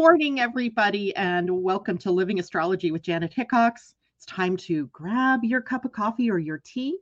Good morning, everybody, and welcome to Living Astrology with Janet Hickox. It's time to grab your cup of coffee or your tea,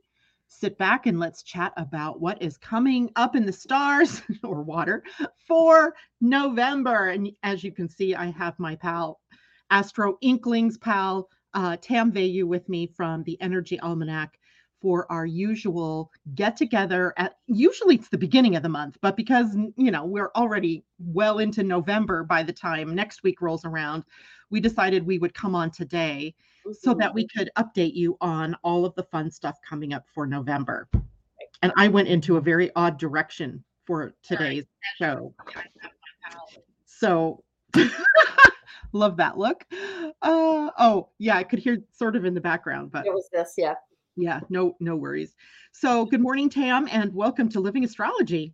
sit back, and let's chat about what is coming up in the stars or water for November. And as you can see, I have my pal, Astro Inklings pal, uh, Tam Veilleux, with me from the Energy Almanac for our usual get together at usually it's the beginning of the month but because you know we're already well into november by the time next week rolls around we decided we would come on today mm-hmm. so that we could update you on all of the fun stuff coming up for november. And i went into a very odd direction for today's show. So love that look. Uh oh yeah i could hear sort of in the background but it was this yeah yeah, no, no worries. So, good morning, Tam, and welcome to Living Astrology.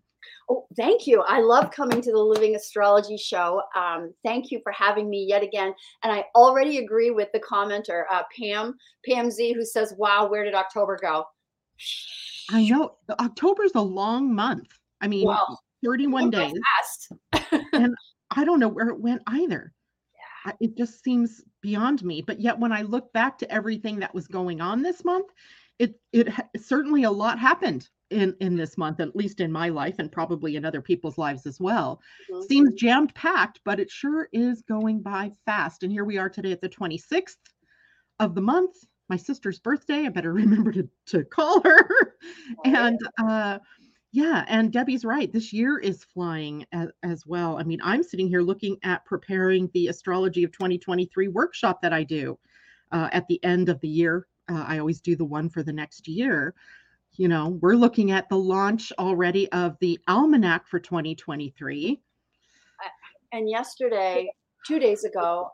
Oh, thank you. I love coming to the Living Astrology show. Um, thank you for having me yet again. And I already agree with the commenter, uh, Pam, Pam Z, who says, "Wow, where did October go?" I know October's a long month. I mean, well, 31 days. and I don't know where it went either. Yeah. It just seems beyond me. But yet, when I look back to everything that was going on this month, it it certainly a lot happened in in this month, at least in my life, and probably in other people's lives as well. Mm-hmm. Seems jammed packed, but it sure is going by fast. And here we are today at the 26th of the month. My sister's birthday. I better remember to to call her. Oh, and uh yeah, and Debbie's right. This year is flying as, as, well. I mean, I'm sitting here looking at preparing the astrology of 2023 workshop that I do uh, at the end of the year. Uh, I always do the one for the next year. You know, we're looking at the launch already of the almanac for 2023. And yesterday, two days ago,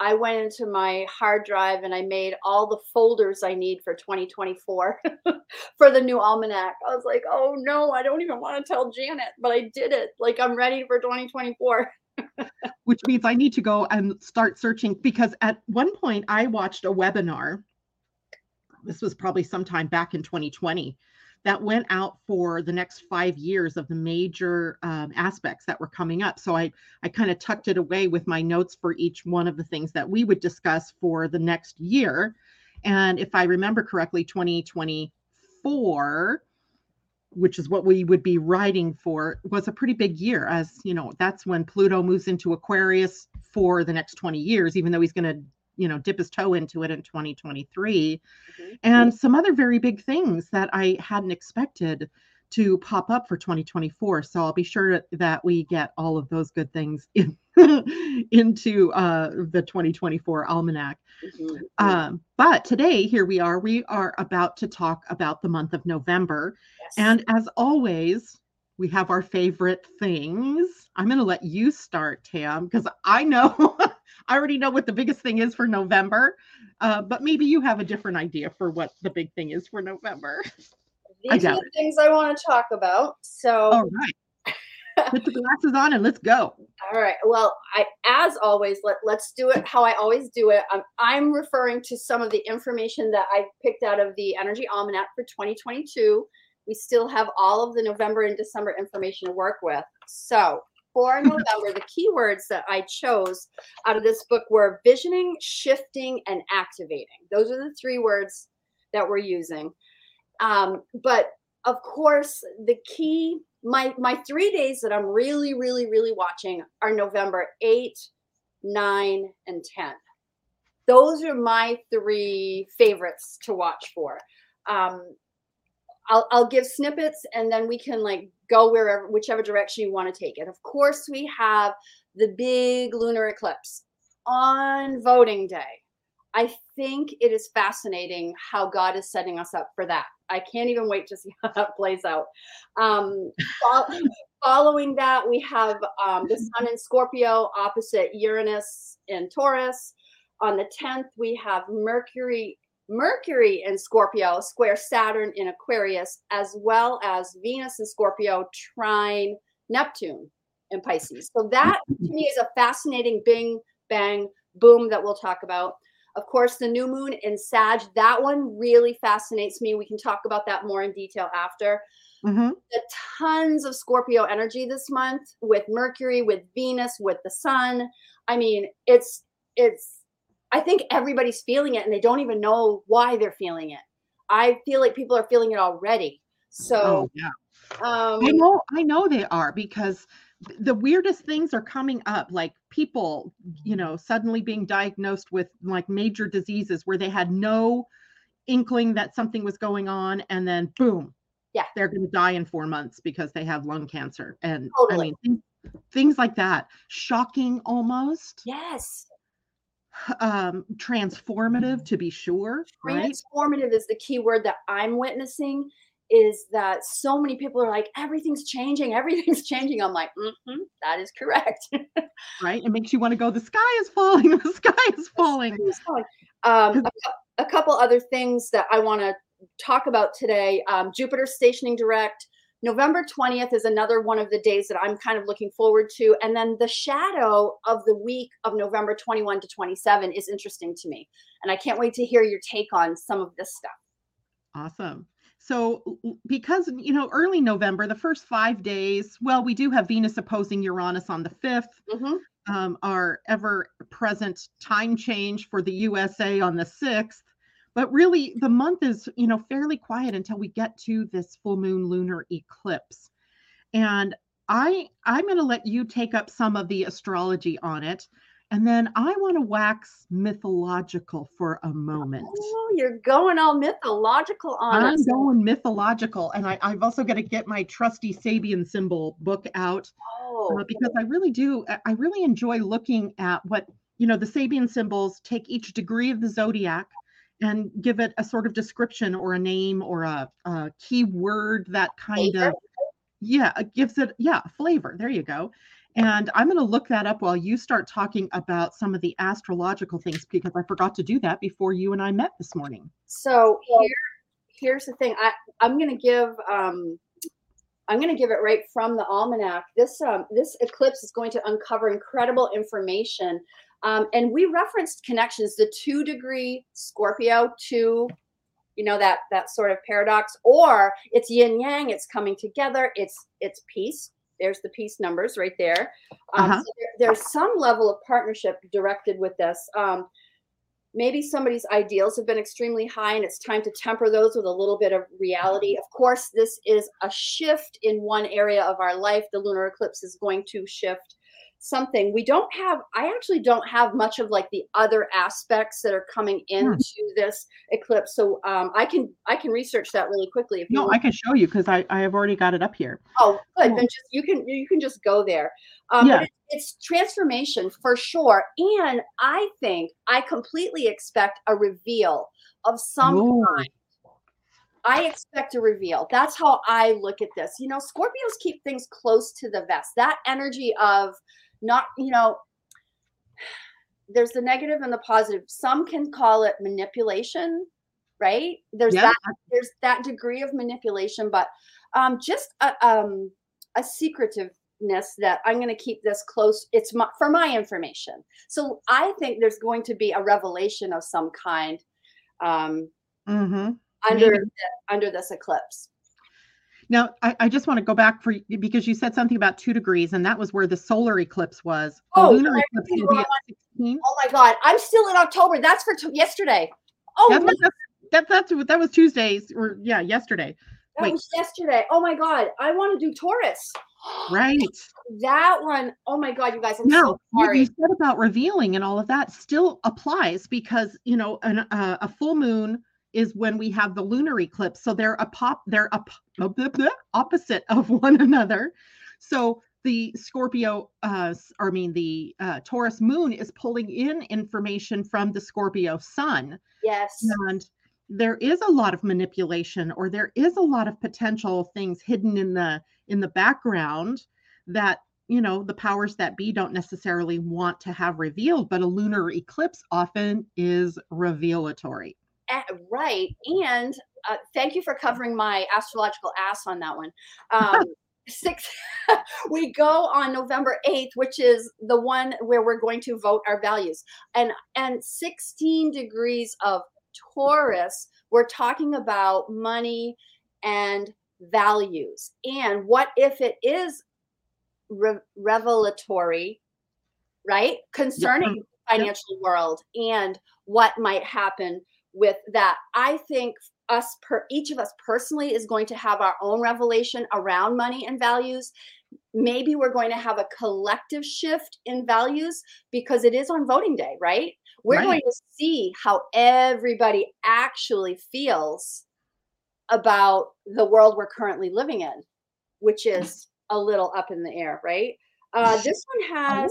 I went into my hard drive and I made all the folders I need for 2024 for the new almanac. I was like, oh no, I don't even want to tell Janet, but I did it. Like I'm ready for 2024. Which means I need to go and start searching because at one point I watched a webinar. This was probably sometime back in 2020 that went out for the next five years of the major um, aspects that were coming up. So I, I kind of tucked it away with my notes for each one of the things that we would discuss for the next year. And if I remember correctly, 2024, which is what we would be writing for, was a pretty big year. As you know, that's when Pluto moves into Aquarius for the next 20 years, even though he's going to you know dip his toe into it in 2023 mm-hmm. and some other very big things that i hadn't expected to pop up for 2024 so i'll be sure that we get all of those good things in, into uh, the 2024 almanac. Mm-hmm. um, but today here we are. We are about to talk about the month of november. Yes. and as always we have our favorite things. I'm going to let you start tam because i know I already know what the biggest thing is for November, uh, but maybe you have a different idea for what the big thing is for November. These are the things I want to talk about. So, all right, put the glasses on and let's go. All right. Well, I, as always, let let's do it how I always do it. I'm, I'm referring to some of the information that I picked out of the Energy Almanac for 2022. We still have all of the November and December information to work with. So for November, the keywords that I chose out of this book were visioning, shifting, and activating. Those are the three words that we're using. Um, but of course, the key, my my three days that I'm really, really, really watching are November 8, 9, and 10. Those are my three favorites to watch for. Um, I'll, I'll give snippets and then we can like go wherever, whichever direction you want to take it. Of course, we have the big lunar eclipse on voting day. I think it is fascinating how God is setting us up for that. I can't even wait to see how that plays out. Um, following that, we have um, the sun in Scorpio opposite Uranus in Taurus. On the 10th, we have Mercury Mercury in Scorpio square Saturn in Aquarius, as well as Venus in Scorpio trine Neptune in Pisces. So that to me is a fascinating bing, bang, boom that we'll talk about. Of course, the new moon in Sag, that one really fascinates me. We can talk about that more in detail after. Mm-hmm. The tons of Scorpio energy this month with Mercury, with Venus, with the Sun. I mean, it's it's. I think everybody's feeling it, and they don't even know why they're feeling it. I feel like people are feeling it already. So oh, yeah, um, I know, I know they are because the weirdest things are coming up like people you know suddenly being diagnosed with like major diseases where they had no inkling that something was going on and then boom yeah they're going to die in four months because they have lung cancer and totally. i mean things, things like that shocking almost yes um transformative to be sure transformative right? is the key word that i'm witnessing is that so many people are like everything's changing everything's changing i'm like mm-hmm, that is correct right it makes you want to go the sky is falling the sky is falling, is falling. Um, a, a, couple other things that i want to talk about today um, jupiter stationing direct november 20th is another one of the days that i'm kind of looking forward to. And then the shadow of the week of november 21 to 27 is interesting to me. And i can't wait to hear your take on some of this stuff. Awesome. So, because, you know, early November, the first five days, well, we do have Venus opposing Uranus on the 5th, mm-hmm. um, our ever present time change for the USA on the 6th. But really, the month is, you know, fairly quiet until we get to this full moon lunar eclipse. And I I'm going to let you take up some of the astrology on it. And then I want to wax mythological for a moment. Oh, you're going all mythological on it. I'm us. going mythological. And I, have also got to get my trusty Sabian symbol book out oh. uh, because I really do. I really enjoy looking at what, you know, the Sabian symbols take each degree of the zodiac and give it a sort of description or a name or a, a key word that kind flavor. of, yeah, gives it, yeah, flavor. There you go. And I'm going to look that up while you start talking about some of the astrological things because I forgot to do that before you and I met this morning. So here, here's the thing. I, I'm going to give um, I'm going to give it right from the almanac. This um, this eclipse is going to uncover incredible information. Um, and we referenced connections, the two degree Scorpio to you know that that sort of paradox or it's yin yang it's coming together it's it's peace there's the peace numbers right there. Um, uh-huh. so there, there's some level of partnership directed with this. Um, maybe somebody's ideals have been extremely high and it's time to temper those with a little bit of reality. Of course, this is a shift in one area of our life. The lunar eclipse is going to shift something we don't have i actually don't have much of like the other aspects that are coming hmm. into hmm. this eclipse so um, i can i can research that really quickly if you no i can show you because i i have already got it up here oh good then just you can you can just go there um, yeah. It, it's transformation for sure and i think i completely expect a reveal of some Ooh. kind I expect a reveal. That's how I look at this. You know, Scorpios keep things close to the vest. That energy of not you know there's the negative and the positive. Some can call it manipulation right? There's yeah. that there's that degree of manipulation but um just a, um a secretiveness that i'm going to keep this close it's my, for my information. So i think there's going to be a revelation of some kind um mm-hmm. under the, under this eclipse now, I, I, just want to go back for because you said something about two degrees, and that was where the solar eclipse was. Oh, lunar eclipse will be at 16. Oh my God, I'm still in October. That's for t- yesterday. Oh, that's, no. that's, that's, that's that was Tuesdays or yeah, yesterday. That Wait. was yesterday. Oh my God, I want to do Taurus. Right. That one, oh my God, you guys, I'm no, so sorry. You said about revealing and all of that still applies because you know an, uh, a full moon is when we have the lunar eclipse. So they're a pop, they're a opposite of one another. So the Scorpio, uh, or I mean the uh, Taurus moon is pulling in information from the Scorpio sun. Yes. And there is a lot of manipulation, or there is a lot of potential things hidden in the in the background that you know the powers that be don't necessarily want to have revealed but a lunar eclipse often is revelatory right. And uh, thank you for covering my astrological ass on that one. Um, six we go on November 8th, which is the one where we're going to vote our values. And and 16 degrees of Taurus, we're talking about money and values. And what if it is re- revelatory, right? Concerning yep. financial world and what might happen with that. I think us per each of us personally is going to have our own revelation around money and values. Maybe we're going to have a collective shift in values because it is on voting day right? We're right. going to see how everybody actually feels about the world we're currently living in which is a little up in the air right? Uh, this one has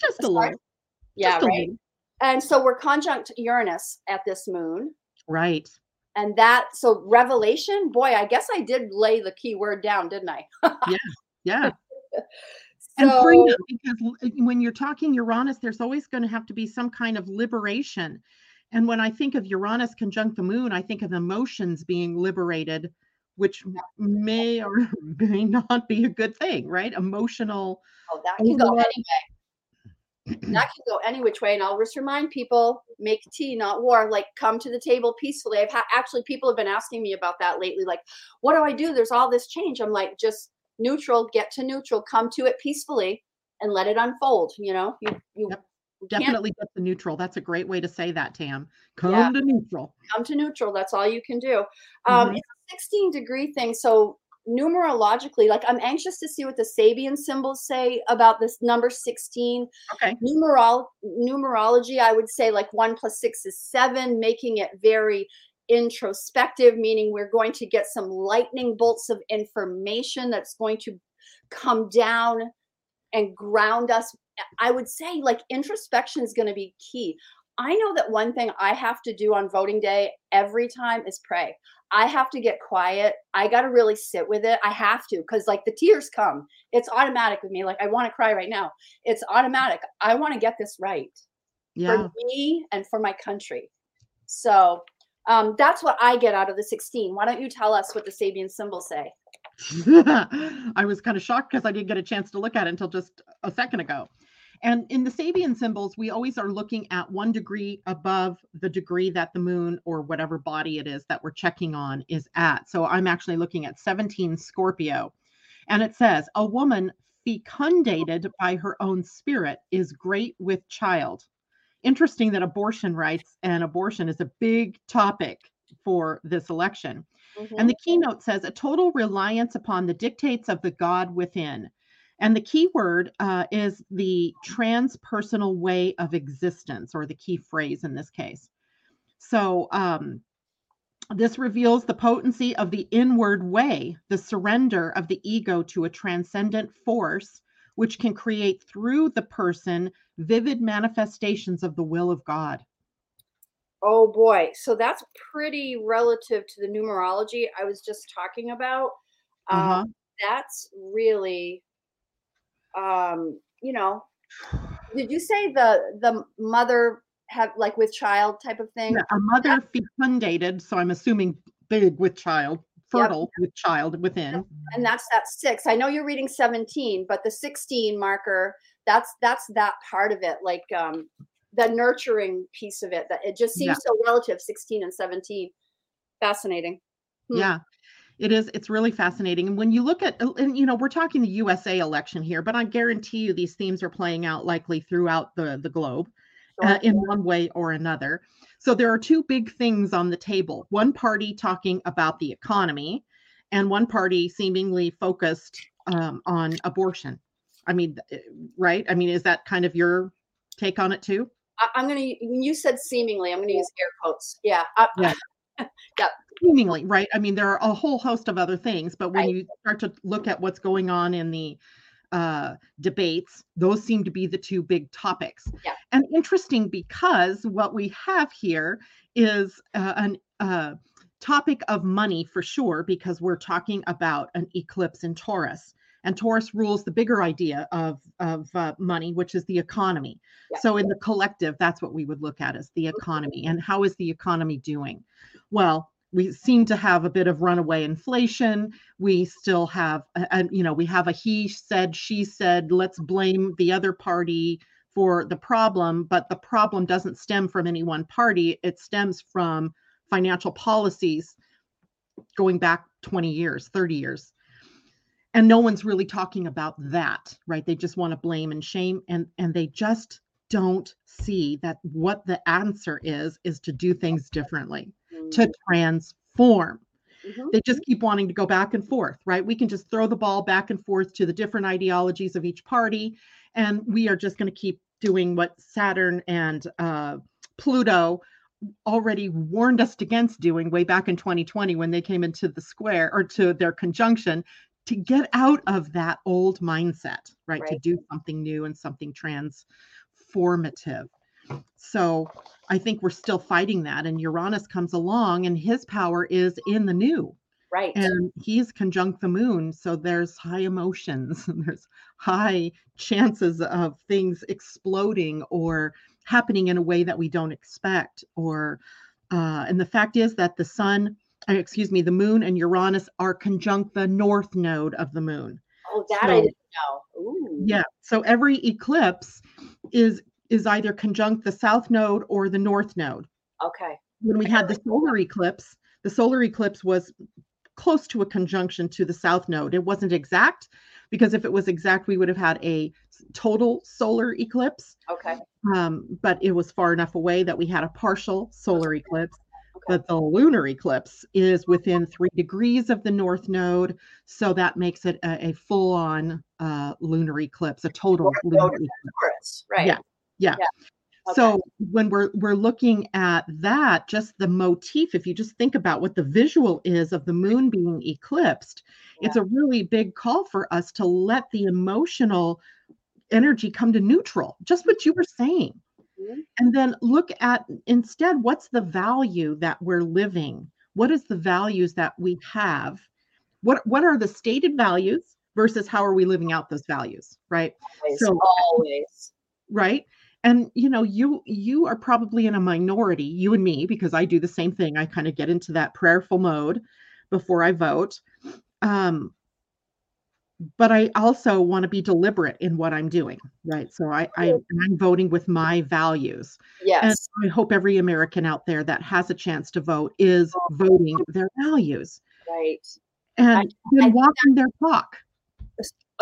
just a little. Yeah just right and so we're conjunct uranus at this moon. Right. And that so revelation boy i guess i did lay the key word down didn't i? Yeah yeah. So, and freedom because when you're talking uranus there's always going to have to be some kind of liberation. And when i think of uranus conjunct the moon i think of emotions being liberated which may or may not be a good thing right? Emotional oh that can go anyway that can go any which way. And I'll just remind people make tea, not war. Like, come to the table peacefully. I've had actually people have been asking me about that lately. Like, what do I do? There's all this change. I'm like, just neutral, get to neutral, come to it peacefully and let it unfold. You know, you, you, yep. definitely get to neutral. That's a great way to say that, Tam. Come yeah. to neutral. Come to neutral. That's all you can do. Um, mm-hmm. It's a 16 degree thing. So numerologically, like I'm anxious to see what the Sabian symbols say about this number 16. Okay. Numerol numerology, I would say like one plus six is seven, making it very introspective, meaning we're going to get some lightning bolts of information that's going to come down and ground us. I would say like introspection is going to be key. I know that one thing I have to do on voting day every time is pray. I have to get quiet. I got to really sit with it. I have to because, like, the tears come. It's automatic with me. Like, I want to cry right now. It's automatic. I want to get this right yeah. for me and for my country. So um, that's what I get out of the 16. Why don't you tell us what the Sabian symbols say? I was kind of shocked because I didn't get a chance to look at it until just a second ago. And in the Sabian symbols, we always are looking at one degree above the degree that the moon or whatever body it is that we're checking on is at. So I'm actually looking at 17 Scorpio. And it says, a woman fecundated by her own spirit is great with child. Interesting that abortion rights and abortion is a big topic for this election. Mm-hmm. And the keynote says a total reliance upon the dictates of the God within and the key word uh, is the transpersonal way of existence, or the key phrase in this case. So, um, this reveals the potency of the inward way, the surrender of the ego to a transcendent force, which can create through the person vivid manifestations of the will of God. Oh boy. So that's pretty relative to the numerology I was just talking about. Uh-huh. Um, that's really um, you know, did you say the the mother have like with child type of thing? A mother fecundated, so I'm assuming big with child, fertile yep. with child within. And that's that six. I know you're reading 17, but the 16 marker, that's that's that part of it, like um the nurturing piece of it. That it just seems yeah. so relative, 16 and 17. Fascinating. Hmm. Yeah it is it's really fascinating. And when you look at and you know we're talking the usa election here but i guarantee you these themes are playing out likely throughout the the globe uh, in one way or another. So there are two big things on the table one party talking about the economy and one party seemingly focused um, on abortion. I mean uh, right? I mean is that kind of your take on it too? I, am gonna when you said seemingly i'm gonna use air quotes. Yeah I, yeah yeah. Seemingly right? I mean there are a whole host of other things but when right. you start to look at what's going on in the uh, debates those seem to be the two big topics. Yeah. and interesting because what we have here is uh, an uh, topic of money for sure because we're talking about an eclipse in taurus. And taurus rules the bigger idea of, of uh, money which is the economy. Yeah. so in the collective that's what we would look at as the economy and how is the economy doing well we seem to have a bit of runaway inflation. We still have and you know we have a he said she said let's blame the other party for the problem but the problem doesn't stem from any one party. It stems from financial policies going back 20 years 30 years. And no one's really talking about that right? They just want to blame and shame and and they just don't see that what the answer is is to do things differently. To transform mm-hmm. they just keep wanting to go back and forth right we can just throw the ball back and forth to the different ideologies of each party and we are just going to keep doing what saturn and uh, pluto already warned us against doing way back in 2020 when they came into the square or to their conjunction to get out of that old mindset right, right. to do something new and something trans formative. So I think we're still fighting that. And Uranus comes along and his power is in the new. Right. And he's conjunct the moon. So there's high emotions, and there's high chances of things exploding or happening in a way that we don't expect. Or, uh, and the fact is that the sun, uh, excuse me, the moon and Uranus are conjunct the north node of the moon. Oh, that so, I didn't know. Ooh. Yeah. So every eclipse is is either conjunct the south node or the north node. Okay. When we had the solar eclipse, the solar eclipse was close to a conjunction to the south node. It wasn't exact because if it was exact, we would have had a total solar eclipse. Okay. Um, but it was far enough away that we had a partial solar eclipse. Okay. But the lunar eclipse is within three degrees of the north node, so that makes it a, a full-on uh, lunar eclipse, a total lunar eclipse. Right. Yeah. Yeah. yeah. Okay. So when we're we're looking at that, just the motif, if you just think about what the visual is of the moon being eclipsed, yeah. it's a really big call for us to let the emotional energy come to neutral, just what you were saying. Mm-hmm. And then look at instead what's the value that we're living? What is the values that we have? What what are the stated values versus how are we living out those values, right? Always, so always. Right? And you know you you are probably in a minority you and me because i do the same thing. I kind of get into that prayerful mode before i vote. Um but i also want to be deliberate in what i'm doing right? So i, I i'm voting with my values. Yes. And i hope every american out there that has a chance to vote is voting their values. Right. And then walking their talk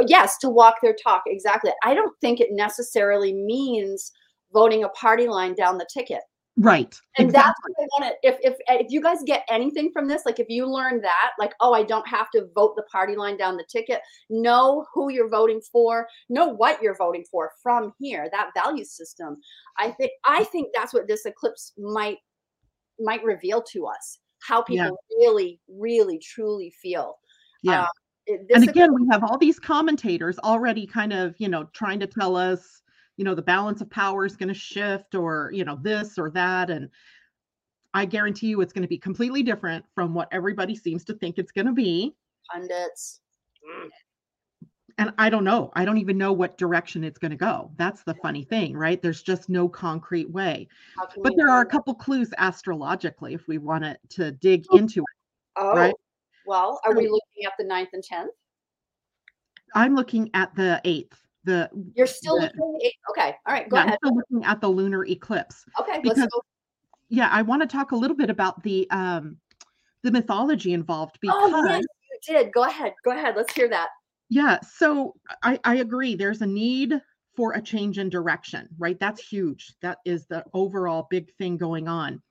yes, to walk their talk. Exactly. I don't think it necessarily means voting a party line down the ticket. Right. And exactly. that's what I want to if if if you guys get anything from this, like if you learn that, like, oh, I don't have to vote the party line down the ticket, know who you're voting for, know what you're voting for from here, that value system. I think I think that's what this eclipse might might reveal to us how people yeah. really, really, truly feel. Yeah. Um, and again, we have all these commentators already kind of, you know, trying to tell us, you know, the balance of power is going to shift or, you know, this or that. And I guarantee you it's going to be completely different from what everybody seems to think it's going to be. Pundits. Mm. And I don't know. I don't even know what direction it's going to go. That's the funny thing, right? There's just no concrete way. But there are a couple clues astrologically if we want to dig oh. into it. Oh, right? Well, are we looking at the 9th and 10th? I'm looking at the 8th. The You're still the, looking at the 8th. Okay. All right. Go yeah, ahead. I'm still looking at the lunar eclipse. Okay. Because, let's go. Yeah, I want to talk a little bit about the um the mythology involved because oh, yes, you did. Go ahead. Go ahead. Let's hear that. Yeah, so I, I agree. There's a need for a change in direction, right? That's huge. That is the overall big thing going on.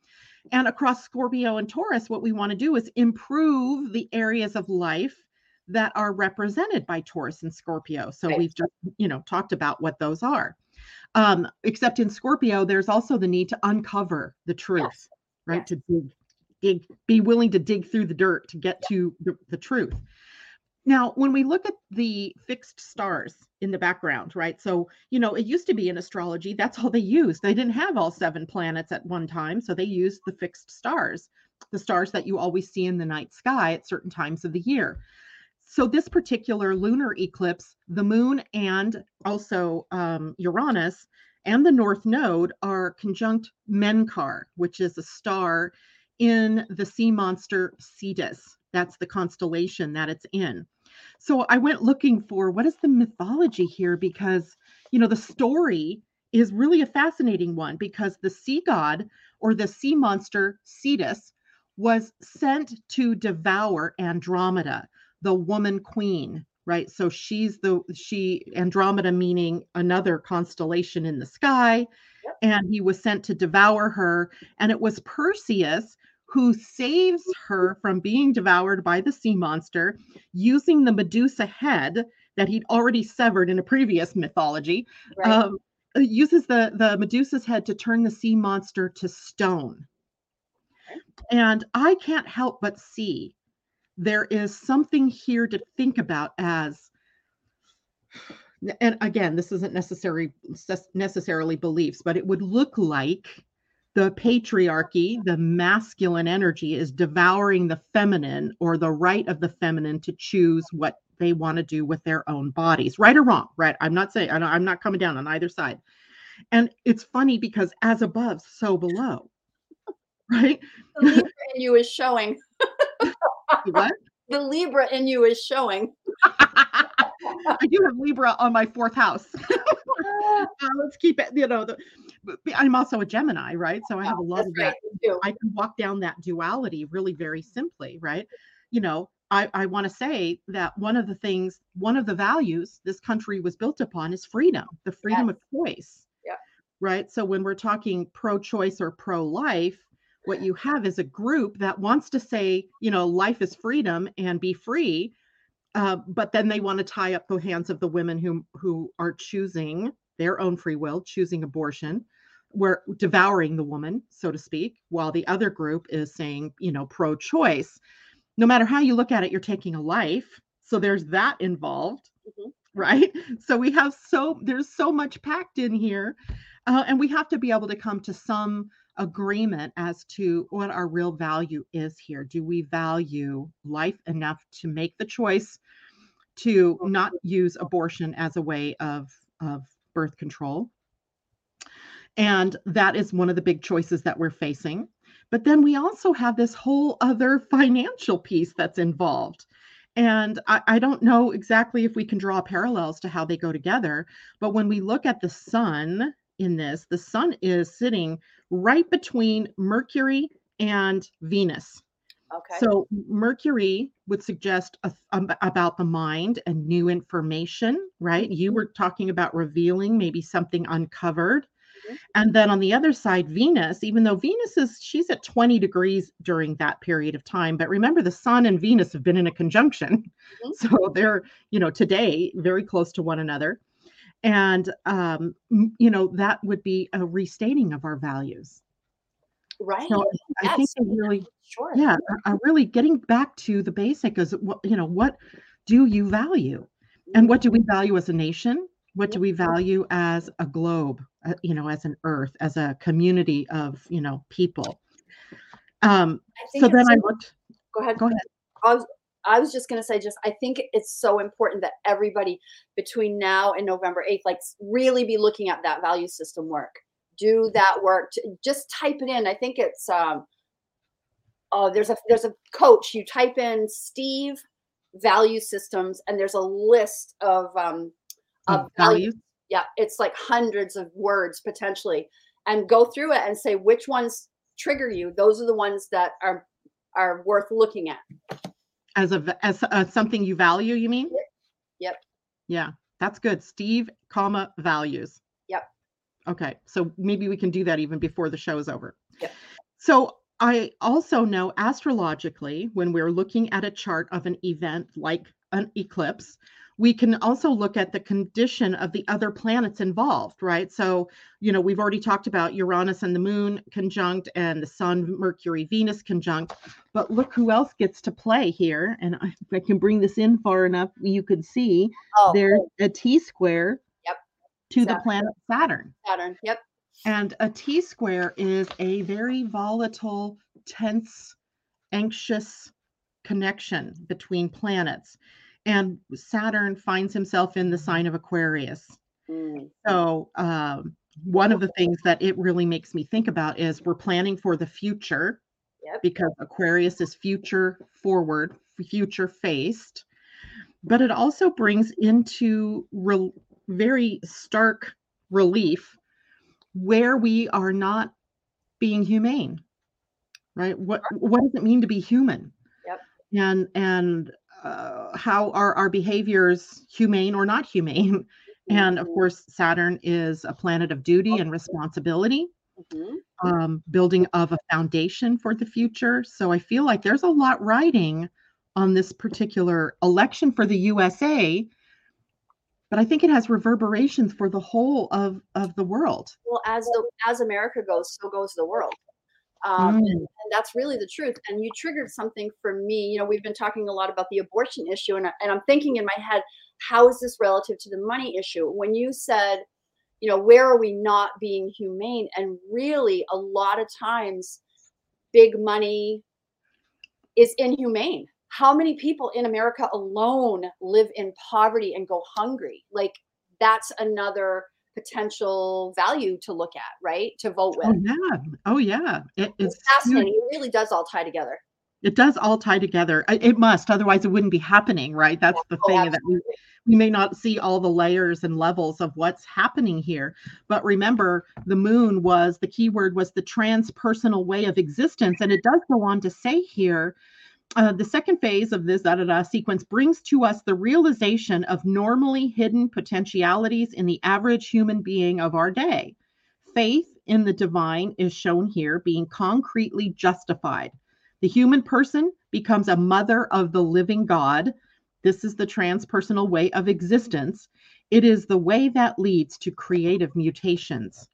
And across Scorpio and Taurus, what we want to do is improve the areas of life that are represented by Taurus and Scorpio. So right. we've just, you know, talked about what those are. Um, except in Scorpio, there's also the need to uncover the truth, yes. right? Yes. To dig, dig, be willing to dig through the dirt to get to the, the truth. Now, when we look at the fixed stars in the background, right? So, you know, it used to be in astrology, that's all they used. They didn't have all seven planets at one time. So they used the fixed stars, the stars that you always see in the night sky at certain times of the year. So, this particular lunar eclipse, the moon and also um, Uranus and the North Node are conjunct Menkar, which is a star in the sea monster Cetus. That's the constellation that it's in. So I went looking for what is the mythology here because, you know, the story is really a fascinating one because the sea god or the sea monster Cetus was sent to devour Andromeda, the woman queen, right? So she's the she Andromeda meaning another constellation in the sky, and he was sent to devour her. And it was Perseus who saves her from being devoured by the sea monster using the Medusa head that he'd already severed in a previous mythology. Right. Um, uses the the Medusa's head to turn the sea monster to stone. And I can't help but see there is something here to think about as and again this isn't necessary necessarily beliefs but it would look like the patriarchy the masculine energy is devouring the feminine or the right of the feminine to choose what they want to do with their own bodies right or wrong right? I'm not saying i'm not coming down on either side. And it's funny because as above so below right? The libra in you is showing. What? The libra in you is showing. I do have libra on my fourth house uh, let's keep it you know the, i'm also a gemini right so i have a lot of that i can walk down that duality really very simply right you know I, I want to say that one of the things, one of the values this country was built upon is freedom, the freedom yes. of choice. Yeah. Right. So when we're talking pro choice or pro life, what you have is a group that wants to say, you know, life is freedom and be free. Uh, but then they want to tie up the hands of the women who who are choosing their own free will, choosing abortion. We're devouring the woman, so to speak, while the other group is saying, you know, pro choice no matter how you look at it, you're taking a life. So there's that involved, mm-hmm. right? So we have so there's so much packed in here, uh, and we have to be able to come to some agreement as to what our real value is here. Do we value life enough to make the choice to not use abortion as a way of of birth control? And that is one of the big choices that we're facing. But then we also have this whole other financial piece that's involved. And I, I, don't know exactly if we can draw parallels to how they go together. But when we look at the sun in this, the sun is sitting right between Mercury and Venus. Okay. So Mercury would suggest a, um, about the mind and new information, right? You mm-hmm. were talking about revealing maybe something uncovered. And then on the other side, Venus, even though Venus is, she's at 20 degrees during that period of time. But remember, the sun and Venus have been in a conjunction. Mm-hmm. So they're, you know, today very close to one another. And, um, you know, that would be a restating of our values. Right. So I think really, sure. yeah, uh, really getting back to the basic is what, you know, what do you value? And what do we value as a nation? What do we value as a globe? Uh, you know, as an earth, as a community of, you know, people. Um, so then I looked. Go ahead. Go ahead. I was, I was just going to say, just I think it's so important that everybody between now and November 8th, like really be looking at that value system work. Do that work. Just type it in. I think it's um, oh, there's a there's a coach. You type in Steve value systems, and there's a list of um, of values yeah it's like hundreds of words potentially and go through it and say which ones trigger you those are the ones that are are worth looking at as a as a, something you value you mean yep. yep yeah that's good steve comma values okay so maybe we can do that even before the show is over yep so i also know astrologically when we're looking at a chart of an event like an eclipse we can also look at the condition of the other planets involved, right? So, you know, we've already talked about Uranus and the moon conjunct and the sun, Mercury, Venus conjunct, but look who else gets to play here. And I, I can bring this in far enough, you could see oh, there's a T square. To Saturn. the planet Saturn. Saturn, yep. And a T square is a very volatile, tense, anxious connection between planets and Saturn finds himself in the sign of Aquarius. Mm. So, um, one of the things that it really makes me think about is we're planning for the future, yep. because Aquarius is future forward, future faced. But it also brings into re- very stark relief where we are not being humane right? What what does it mean to be human? Yep. And and uh, how are our behaviors humane or not humane? Mm-hmm. and of course saturn is a planet of duty and responsibility mm-hmm. um, building of a foundation for the future. So i feel like there's a lot riding on this particular election for the usa but I think it has reverberations for the whole of of the world. Well, as the as America goes, so goes the world. Um, mm. and, and, that's really the truth. And you triggered something for me. You know, we've been talking a lot about the abortion issue, and, and I'm thinking in my head, how is this relative to the money issue? When you said, you know, where are we not being humane? And really, a lot of times, big money is inhumane how many people in America alone live in poverty and go hungry? Like that's another potential value to look at, right? To vote oh, with. Oh yeah. Oh yeah. It, it's, it's fascinating. It really does all tie together. It does all tie together. It must, otherwise it wouldn't be happening, right? That's the oh, thing absolutely. that we we may not see all the layers and levels of what's happening here. But remember, the moon was the keyword was the transpersonal way of existence. And it does go on to say here uh, the second phase of this da, da, da, sequence brings to us the realization of normally hidden potentialities in the average human being of our day. Faith in the divine is shown here being concretely justified. The human person becomes a mother of the living God. This is the transpersonal way of existence. It is the way that leads to creative mutations.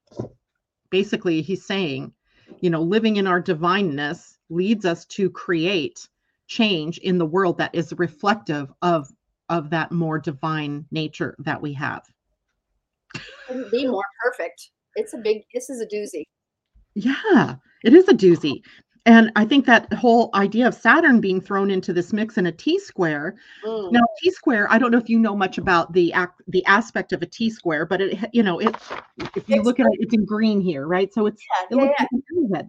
Basically, he's saying, you know, living in our divineness leads us to create change in the world that is reflective of of that more divine nature that we have. Couldn't be more perfect. It's a big this is a doozy. Yeah it is a doozy. And i think that whole idea of saturn being thrown into this mix in a t square mm. now t square i don't know if you know much about the act the aspect of a t square but it you know it if you it's look at it it's in green here right? So it's yeah, it yeah, yeah. Like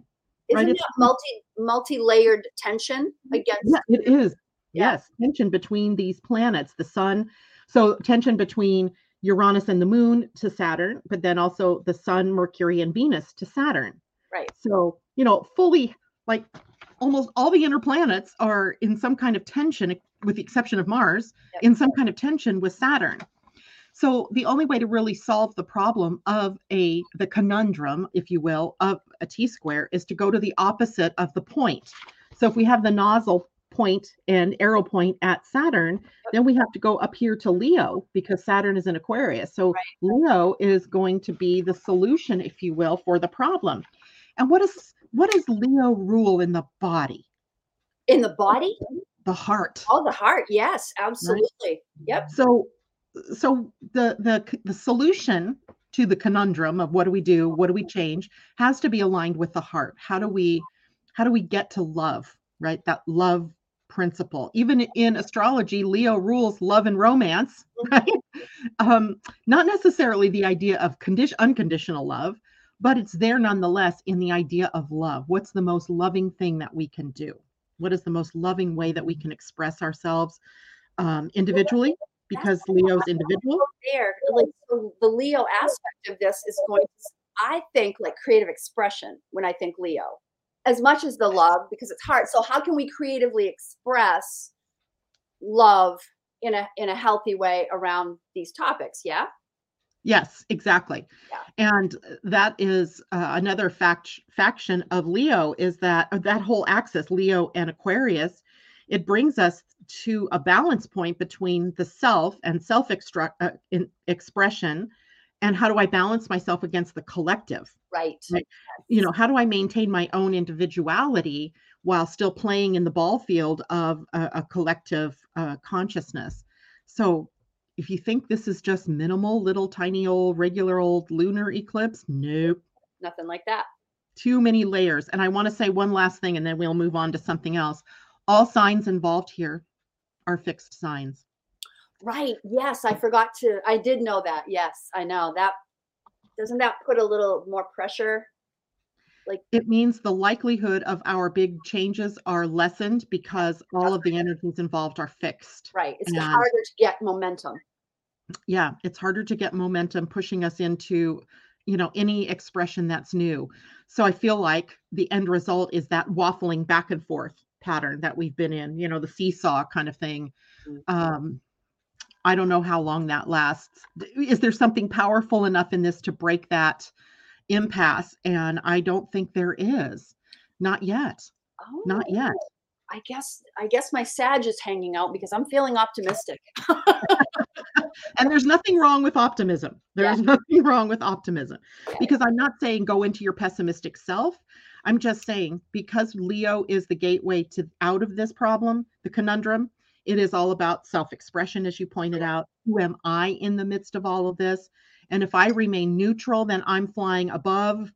isn't right? that multi multi-layered tension against yeah, it is. Yeah. Yes, tension between these planets, the sun. So tension between Uranus and the moon to Saturn, but then also the sun, Mercury, and Venus to Saturn. Right. So, you know, fully like almost all the inner planets are in some kind of tension, with the exception of Mars, yep. in some kind of tension with Saturn. So the only way to really solve the problem of a the conundrum, if you will, of a t square is to go to the opposite of the point. So if we have the nozzle point and arrow point at Saturn, then we have to go up here to Leo because Saturn is in Aquarius. So right. Leo is going to be the solution, if you will, for the problem. And what is what does Leo rule in the body? In the body? The heart. Oh, the heart. Yes, absolutely. Right? Yep. So so the the the solution to the conundrum of what do we do what do we change has to be aligned with the heart. How do we how do we get to love right? That love principle. Even in astrology leo rules love and romance right? Um not necessarily the idea of condition unconditional love but it's there nonetheless in the idea of love. What's the most loving thing that we can do? What is the most loving way that we can express ourselves um, individually because Leo's individual. There, like so the Leo aspect of this is going. To, I think like creative expression when I think Leo, as much as the love because it's hard. So how can we creatively express love in a in a healthy way around these topics? Yeah. Yes, exactly. Yeah. And that is uh, another fact faction of Leo is that uh, that whole axis, Leo and Aquarius, it brings us to a balance point between the self and self uh, expression and how do i balance myself against the collective? Right. right you know how do i maintain my own individuality while still playing in the ball field of a, a collective uh, consciousness? So if you think this is just minimal little tiny old regular old lunar eclipse nope. Nothing like that. Too many layers. And i want to say one last thing and then we'll move on to something else. All signs involved here are fixed signs. Right. Yes, I forgot to. I did know that. Yes, I know that. Doesn't that put a little more pressure? Like it means the likelihood of our big changes are lessened because all of the energies involved are fixed. Right. It's and, harder to get momentum. Yeah, it's harder to get momentum pushing us into you know any expression that's new so i feel like the end result is that waffling back and forth pattern that we've been in you know the seesaw kind of thing mm-hmm. um i don't know how long that lasts is there something powerful enough in this to break that impasse and i don't think there is not yet oh. not yet I guess I guess my Sag is hanging out because I'm feeling optimistic. and there's nothing wrong with optimism. There's yeah. nothing wrong with optimism. Because I'm not saying go into your pessimistic self. I'm just saying because Leo is the gateway to out of this problem, the conundrum, it is all about self-expression as you pointed out. Who am I in the midst of all of this? And if I remain neutral, then I'm flying above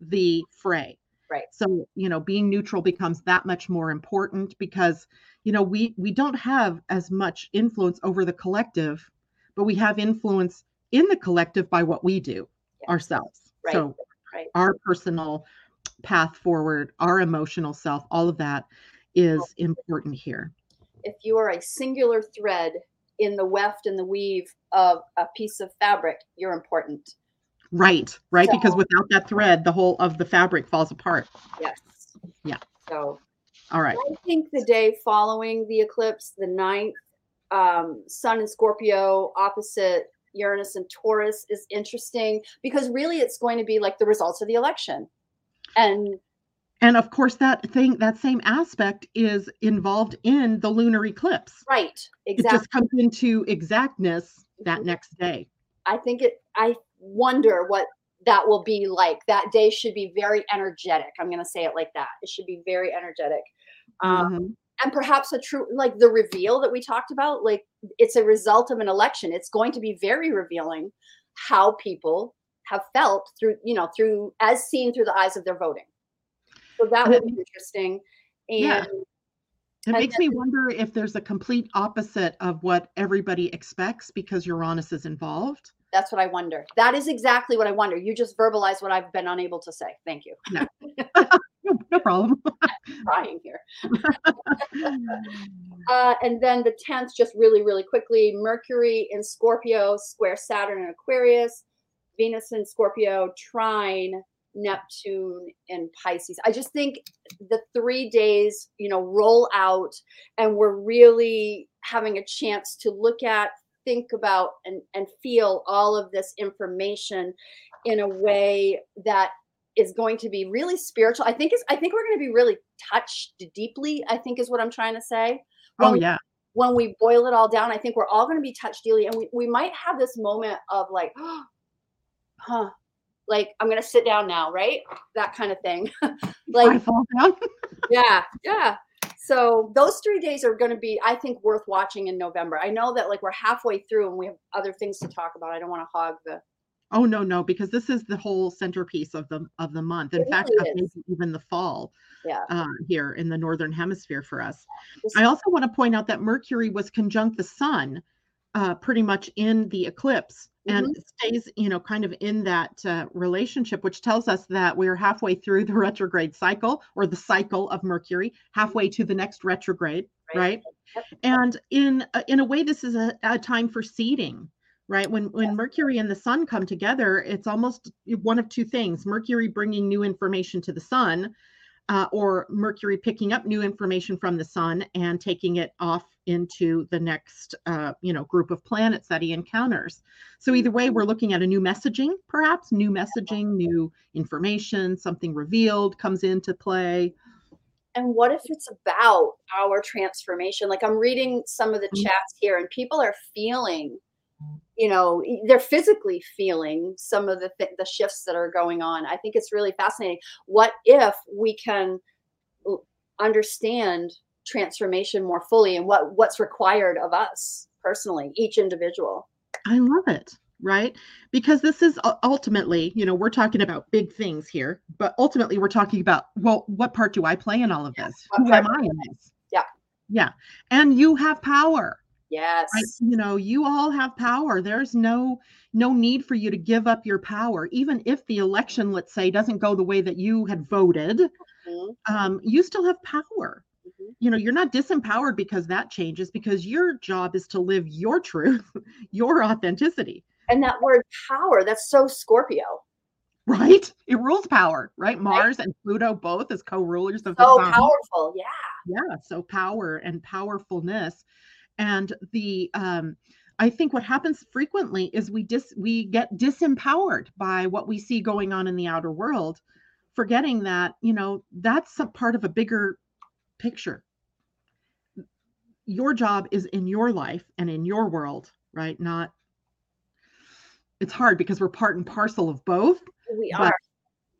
the fray Right. So, you know, being neutral becomes that much more important because, you know, we we don't have as much influence over the collective, but we have influence in the collective by what we do ourselves. Right. So, right. our personal path forward, our emotional self, all of that is important here. If you are a singular thread in the weft and the weave of a piece of fabric, you're important. Right, right. So, because without that thread, the whole of the fabric falls apart. Yes. Yeah. So, all right. I think the day following the eclipse, the ninth, um, Sun and Scorpio opposite Uranus and Taurus is interesting because really it's going to be like the results of the election. And and of course that thing that same aspect is involved in the lunar eclipse. Right. Exactly. It just comes into exactness that mm-hmm. next day. I think it I wonder what that will be like. That day should be very energetic. I'm going to say it like that. It should be very energetic. Um, mm-hmm. And perhaps a true, like the reveal that we talked about, like it's a result of an election. It's going to be very revealing how people have felt through, you know, through as seen through the eyes of their voting. So that would be interesting. And yeah. It makes then, me wonder if there's a complete opposite of what everybody expects because Uranus is involved. That's what I wonder. That is exactly what I wonder. You just verbalized what I've been unable to say. Thank you. No, no, problem. trying here. uh, and then the 10th, just really, really quickly Mercury in Scorpio, square Saturn in Aquarius, Venus and Scorpio, trine Neptune and Pisces. I just think the three days, you know, roll out and we're really having a chance to look at, think about and, and feel all of this information in a way that is going to be really spiritual. I think is I think we're going to be really touched deeply, I think is what I'm trying to say. Oh, when, oh yeah. When we boil it all down, I think we're all going to be touched deeply and we, we might have this moment of like, oh, huh, like I'm to sit down now, right? That kind of thing. like yeah, yeah. So those three days are to be i think worth watching in november. I know that like we're halfway through and we have other things to talk about. I don't want to hog the oh no no because this is the whole centerpiece of the of the month. In it fact really even the fall yeah. uh, here in the northern hemisphere for us. I also want to point out that mercury was conjunct the sun uh, pretty much in the eclipse and mm-hmm. stays you know kind of in that uh, relationship which tells us that we're halfway through the retrograde cycle or the cycle of mercury halfway to the next retrograde right, right? And in uh, in a way this is a, a time for seeding right when when mercury and the sun come together it's almost one of two things mercury bringing new information to the sun uh, or Mercury picking up new information from the sun and taking it off into the next, uh, you know, group of planets that he encounters. So either way, we're looking at a new messaging, perhaps new messaging, new information, something revealed comes into play. And what if it's about our transformation? Like I'm reading some of the mm-hmm. chats here, and people are feeling you know they're physically feeling some of the th- the shifts that are going on. I think it's really fascinating. What if we can understand transformation more fully and what what's required of us personally each individual? I love it right? Because this is ultimately you know we're talking about big things here but ultimately we're talking about well what part do i play in all of this? who am i in? this? Yeah. Yeah. And you have power Yes. Right? You know, you all have power. There's no no need for you to give up your power, even if the election, let's say, doesn't go the way that you had voted. Mm-hmm. Um, you still have power. Mm-hmm. You know, you're not disempowered because that changes, because your job is to live your truth, your authenticity. And that word power, that's so Scorpio right? It rules power, right? Mars right. and Pluto both as co-rulers of so the powerful, yeah. Yeah, so power and powerfulness. And the um I think what happens frequently is we dis we get disempowered by what we see going on in the outer world, forgetting that, you know, that's a part of a bigger picture. Your job is in your life and in your world, right? Not it's hard because we're part and parcel of both we are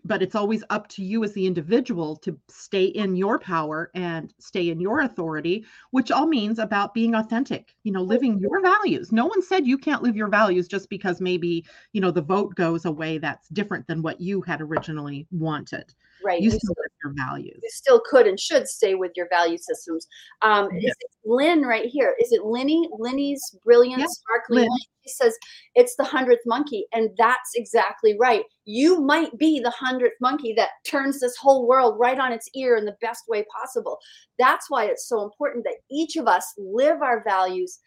but it's always up to you as the individual to stay in your power and stay in your authority which all means about being authentic you know living your values. No one said you can't live your values just because maybe you know the vote goes away that's different than what you had originally wanted. Right. You, still your values. You still could and should stay with your value systems. Um is it lynn right here? Is it linny? Linny's brilliant yeah. sparkling she says it's the hundredth monkey and that's exactly right. You might be the hundredth monkey that turns this whole world right on its ear in the best way possible. That's why it's so important that each of us live our values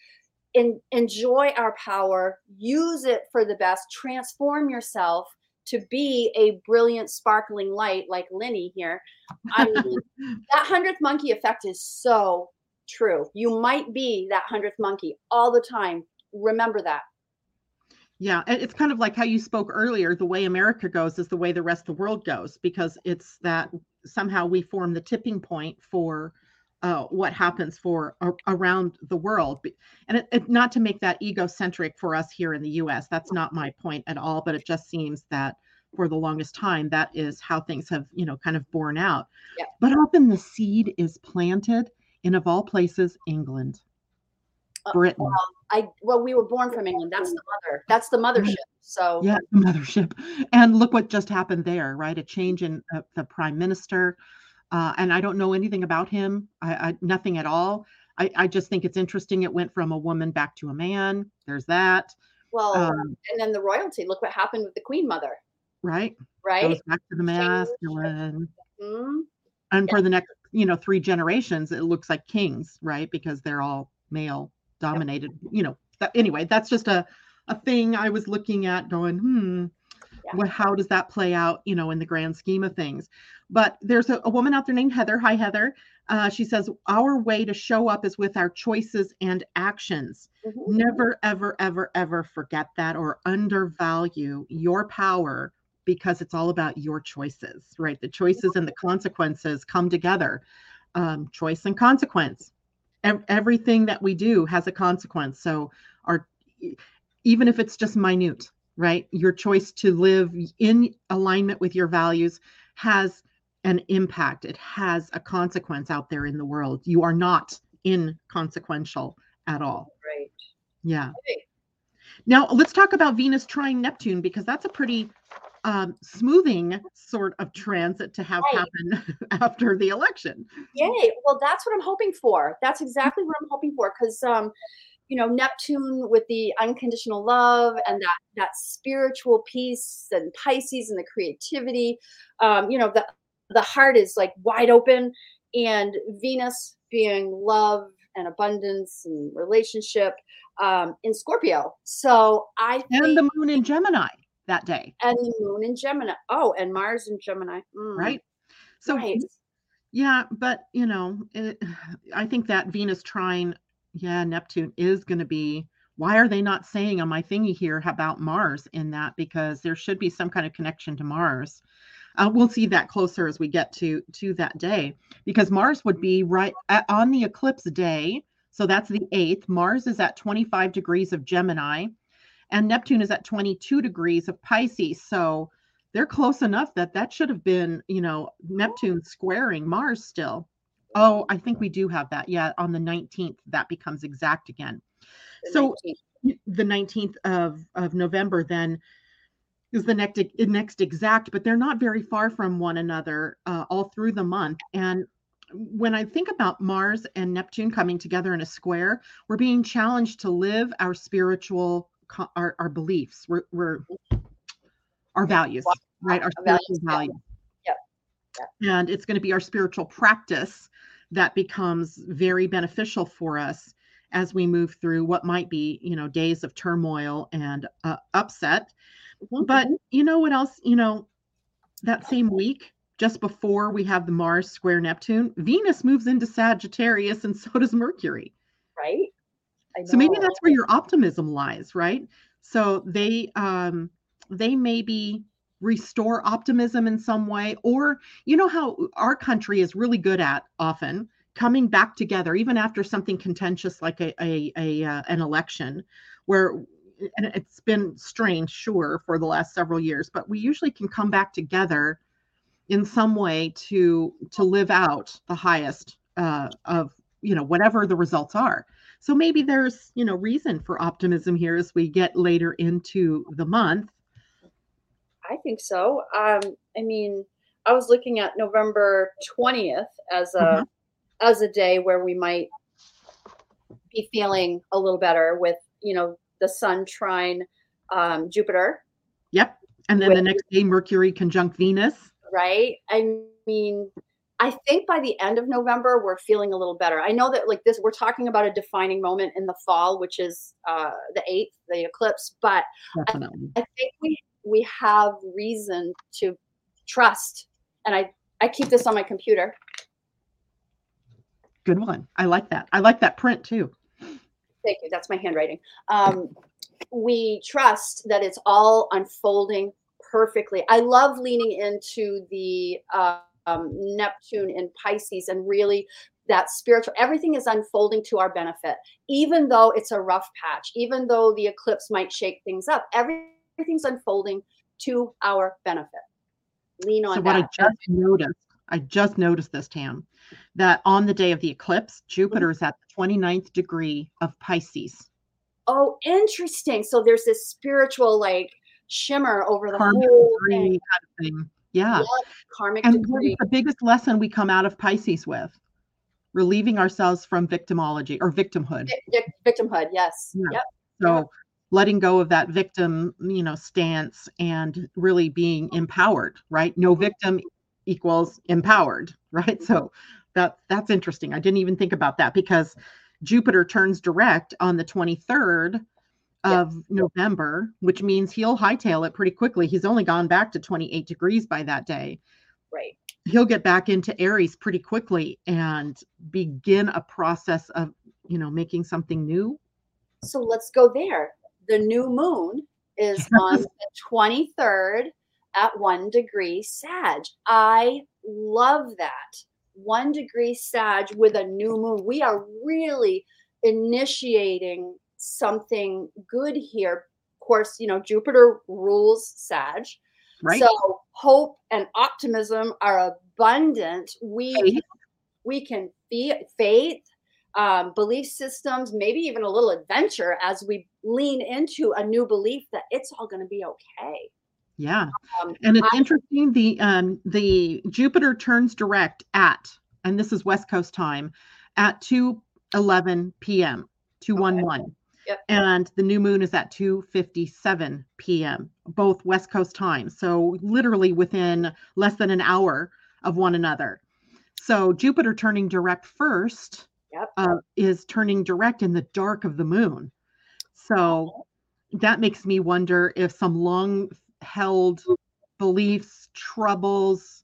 in, enjoy our power use it for the best transform yourself to be a brilliant, sparkling light like Linny here. I mean, that hundredth monkey effect is so true. You might be that hundredth monkey all the time. Remember that. Yeah, and it's kind of like how you spoke earlier. The way America goes is the way the rest of the world goes because it's that somehow we form the tipping point for uh, what happens for uh, around the world. And it, it, not to make that egocentric for us here in the US, that's not my point at all, but it just seems that for the longest time, that is how things have, you know, kind of borne out. Yeah. But often the seed is planted in, of all places, England, uh, Britain. Well, I well, we were born from England. That's the mother. That's the mothership. So yeah, the mothership. And look what just happened there, right? A change in uh, the prime minister. Uh, and I don't know anything about him. I, I nothing at all. I, I, just think it's interesting. It went from a woman back to a man. There's that. Well, um, and then the royalty. Look what happened with the Queen Mother. Right. Right. Goes back to the masculine. Mm-hmm. And yeah. for the next, you know, three generations, it looks like kings, right? Because they're all male dominated. Yep. You know. That, anyway, that's just a a thing I was looking at, going, hmm yeah. well, how does that play out, you know, in the grand scheme of things? But there's a, a woman out there named Heather. Hi, Heather. Uh, she says, Our way to show up is with our choices and actions. Mm-hmm. Never, ever, ever, ever forget that or undervalue your power because it's all about your choices, right? The choices and the consequences come together. Um, choice and consequence. Everything that we do has a consequence. So, our even if it's just minute, right? Your choice to live in alignment with your values has an impact. It has a consequence out there in the world. You are not inconsequential at all. Right. Yeah. Okay. Now let's talk about Venus trine Neptune because that's a pretty um, smoothing sort of transit to have right. happen after the election. Yay! Well, that's what I'm hoping for. That's exactly what I'm hoping for because um, you know neptune with the unconditional love and that that spiritual peace and pisces and the creativity um, you know the the heart is like wide open and venus being love and abundance and relationship um, in scorpio so i and think, the moon in gemini that day and the moon in gemini oh and mars in gemini mm. right so right. yeah but you know it, i think that venus trine yeah, Neptune is going to be. Why are they not saying on my thingy here about Mars in that? Because there should be some kind of connection to Mars. Uh, we'll see that closer as we get to to that day, because Mars would be right at, on the eclipse day. So that's the eighth. Mars is at 25 degrees of Gemini, and Neptune is at 22 degrees of Pisces. So they're close enough that that should have been, you know, Neptune squaring Mars still. Oh, I think we do have that. Yeah, on the 19th, that becomes exact again. The so 19th. the 19th of, of November then is the next next exact, but they're not very far from one another uh, all through the month. And when I think about Mars and Neptune coming together in a square, we're being challenged to live our spiritual our, our beliefs. We're, we're our values, right? Our spiritual values. Yep. yep. And it's going to be our spiritual practice that becomes very beneficial for us as we move through what might be, you know, days of turmoil and uh, upset. Mm-hmm. But you know what else? You know, that same week, just before we have the Mars square Neptune, Venus moves into Sagittarius and so does Mercury. Right. So maybe that's where your optimism lies, right? So they um they maybe restore optimism in some way or you know how our country is really good at often coming back together even after something contentious like a, a, a uh, an election where and it's been strange sure for the last several years but we usually can come back together in some way to to live out the highest uh, of you know whatever the results are. So maybe there's you know reason for optimism here as we get later into the month. I think so. Um i mean i was looking at november 20th as a mm-hmm. as a day where we might be feeling a little better with you know the sun trine um, jupiter yep and then with, the next day mercury conjunct venus right? I mean, I think by the end of November, we're feeling a little better. I know that like this, we're talking about a defining moment in the fall, which is uh, the eighth, the eclipse. But I, I, think we we have reason to trust, and I I keep this on my computer. Good one. I like that. I like that print too. Thank you. That's my handwriting. Um, we trust that it's all unfolding perfectly. I love leaning into the uh, um, Neptune in Pisces and really that spiritual everything is unfolding to our benefit even though it's a rough patch even though the eclipse might shake things up everything's unfolding to our benefit lean on so what that. i just noticed i just noticed this tam that on the day of the eclipse jupiter is at the 29th degree of pisces oh interesting so there's this spiritual like shimmer over the karmic whole thing. Kind of thing. Yeah. karmic and the biggest lesson we come out of Pisces with? Relieving ourselves from victimology or victimhood. victimhood, yes. Yeah. Yep. So yeah. letting go of that victim, you know, stance and really being empowered, right? No mm-hmm. victim equals empowered, right? So that that's interesting. I didn't even think about that because Jupiter turns direct on the 23rd of yes. November, which means he'll hightail it pretty quickly. He's only gone back to 28 degrees by that day. Right. He'll get back into Aries pretty quickly and begin a process of, you know, making something new. So let's go there. The new moon is on the 23rd at one degree Sag. I love that. One degree Sag with a new moon. We are really initiating something good here. Of course, you know, Jupiter rules Sag. Right. So hope and optimism are abundant. We faith. we can feel faith, um, belief systems, maybe even a little adventure as we lean into a new belief that it's all going to be okay. Yeah, um, and it's I, interesting. The um, the Jupiter turns direct at, and this is West Coast time, at two eleven p.m. two one one. Yep. And the new moon is at 2:57 p.m. both West Coast time. So literally within less than an hour of one another. So Jupiter turning direct first yep. uh, is turning direct in the dark of the moon. So that makes me wonder if some long held beliefs, troubles,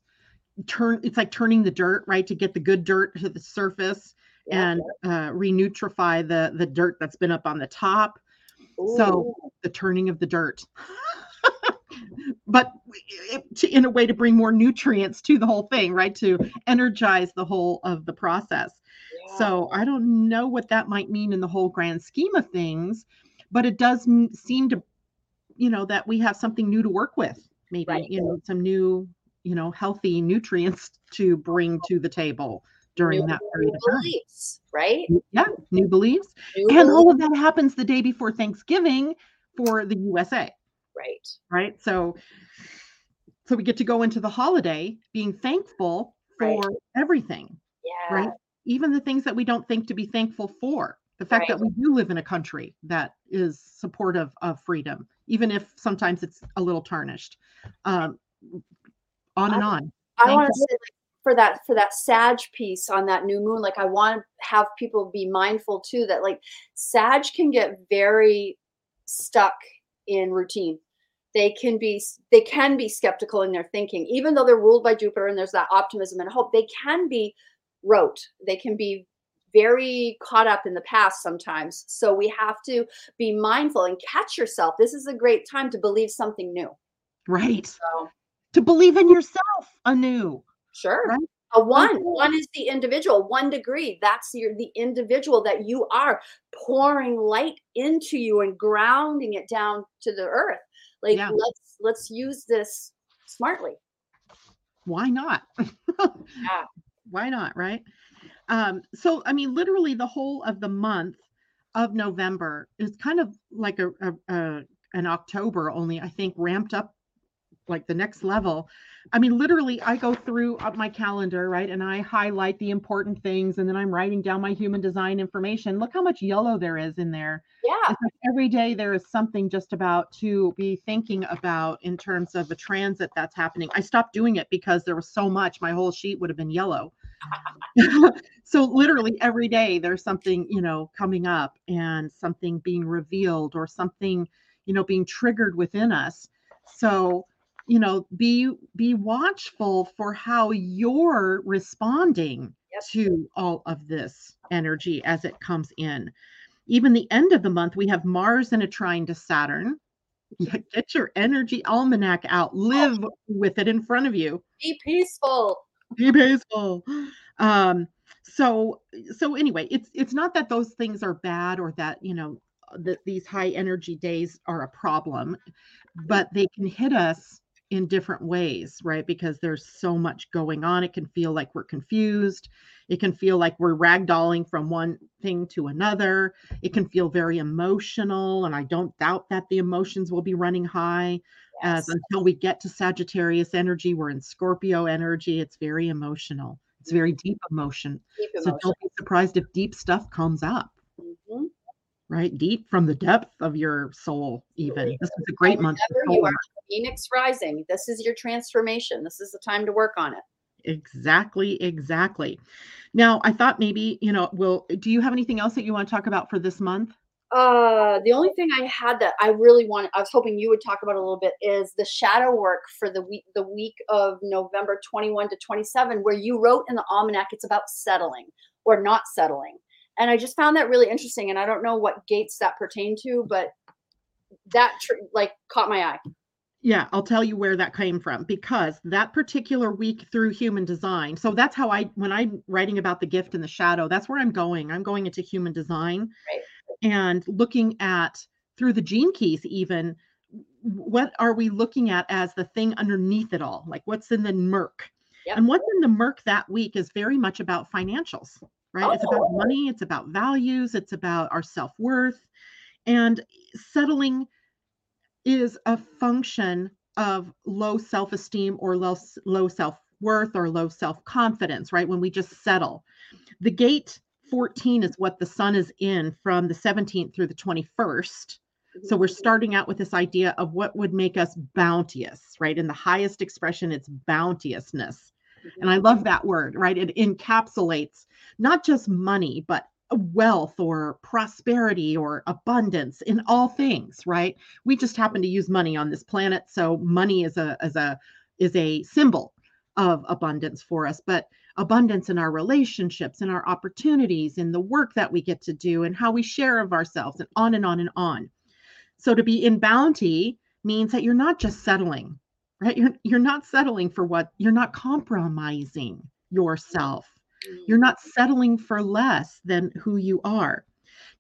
turn it's like turning the dirt, right? To get the good dirt to the surface and uh, renutrify the the dirt that's been up on the top. Ooh. So the turning of the dirt. but it, in a way to bring more nutrients to the whole thing, right? To energize the whole of the process. Yeah. So I don't know what that might mean in the whole grand scheme of things, but it does seem to, you know, that we have something new to work with. Maybe right. you know some new, you know, healthy nutrients to bring to the table during new that period of time. Beliefs, right? Yeah, new beliefs. New and beliefs. all of that happens the day before Thanksgiving for the USA. Right. Right. So so we get to go into the holiday being thankful for right. everything. Yeah. Right. Even the things that we don't think to be thankful for. The fact right. that we do live in a country that is supportive of freedom, even if sometimes it's a little tarnished. Um, on and on. I want to say, like, for that for that Sag piece on that new moon, like I want to have people be mindful too that like Sag can get very stuck in routine. They can be they can be skeptical in their thinking, even though they're ruled by Jupiter and there's that optimism and hope. They can be rote. They can be very caught up in the past sometimes. So we have to be mindful and catch yourself. This is a great time to believe something new. Right. So, to believe in yourself anew. Sure. Right? A one, one is the individual, one degree. That's your the individual that you are pouring light into you and grounding it down to the earth. Like yeah. let's let's use this smartly. Why not? yeah. Why not, right? Um, so I mean, literally the whole of the month of November is kind of like a, a, a an October, only I think ramped up like the next level. I mean, literally, I go through my calendar, right? And I highlight the important things and then I'm writing down my human design information. Look how much yellow there is in there. Yeah. Like every day there is something just about to be thinking about in terms of a transit that's happening. I stopped doing it because there was so much, my whole sheet would have been yellow. so literally every day there's something, you know, coming up and something being revealed or something, you know, being triggered within us. So you know be be watchful for how you're responding yep. to all of this energy as it comes in even the end of the month we have mars in a trine to saturn get your energy almanac out oh. live oh. with it in front of you be peaceful be peaceful um so so anyway it's it's not that those things are bad or that you know that these high energy days are a problem but they can hit us in different ways, right? Because there's so much going on. It can feel like we're confused. It can feel like we're ragdolling from one thing to another. It can feel very emotional. And I don't doubt that the emotions will be running high yes. as until we get to Sagittarius energy. We're in Scorpio energy. It's very emotional. It's very deep emotion. Deep emotion. So don't be surprised if deep stuff comes up. Right? Deep from the depth of your soul, even. This is a great month. You are Phoenix rising. This is your transformation. This is the time to work on it. Exactly, exactly. Now, I thought maybe, you know, will do you have anything else that you want to talk about for this month? Uh, the only thing I had that I really want, I was hoping you would talk about a little bit is the shadow work for the week, the week of November 21 to 27, where you wrote in the almanac, it's about settling or not settling and I just found that really interesting. And I don't know what gates that pertain to, but that tr- like caught my eye. Yeah, I'll tell you where that came from because that particular week through human design. So that's how I, when I'm writing about the gift and the shadow, that's where I'm going. I'm going into human design right. and looking at through the gene keys, even what are we looking at as the thing underneath it all? Like what's in the murk? Yep. And what's in the murk that week is very much about financials right? Oh. It's about oh. money, it's about values, it's about our self worth. And settling is a function of low self esteem or low, low self worth or low self confidence, right? When we just settle. The gate 14 is what the sun is in from the 17th through the 21st. So we're mm-hmm. starting out with this idea of what would make us bounteous, right? In the highest expression, it's bounteousness. And I love that word, right? It encapsulates not just money, but wealth or prosperity or abundance in all things, right? We just happen to use money on this planet, so money is a is a is a symbol of abundance for us, but abundance in our relationships and our opportunities in the work that we get to do and how we share of ourselves and on and on and on. So to be in bounty means that you're not just settling, right? You're you're not settling for what you're not compromising yourself you're not settling for less than who you are.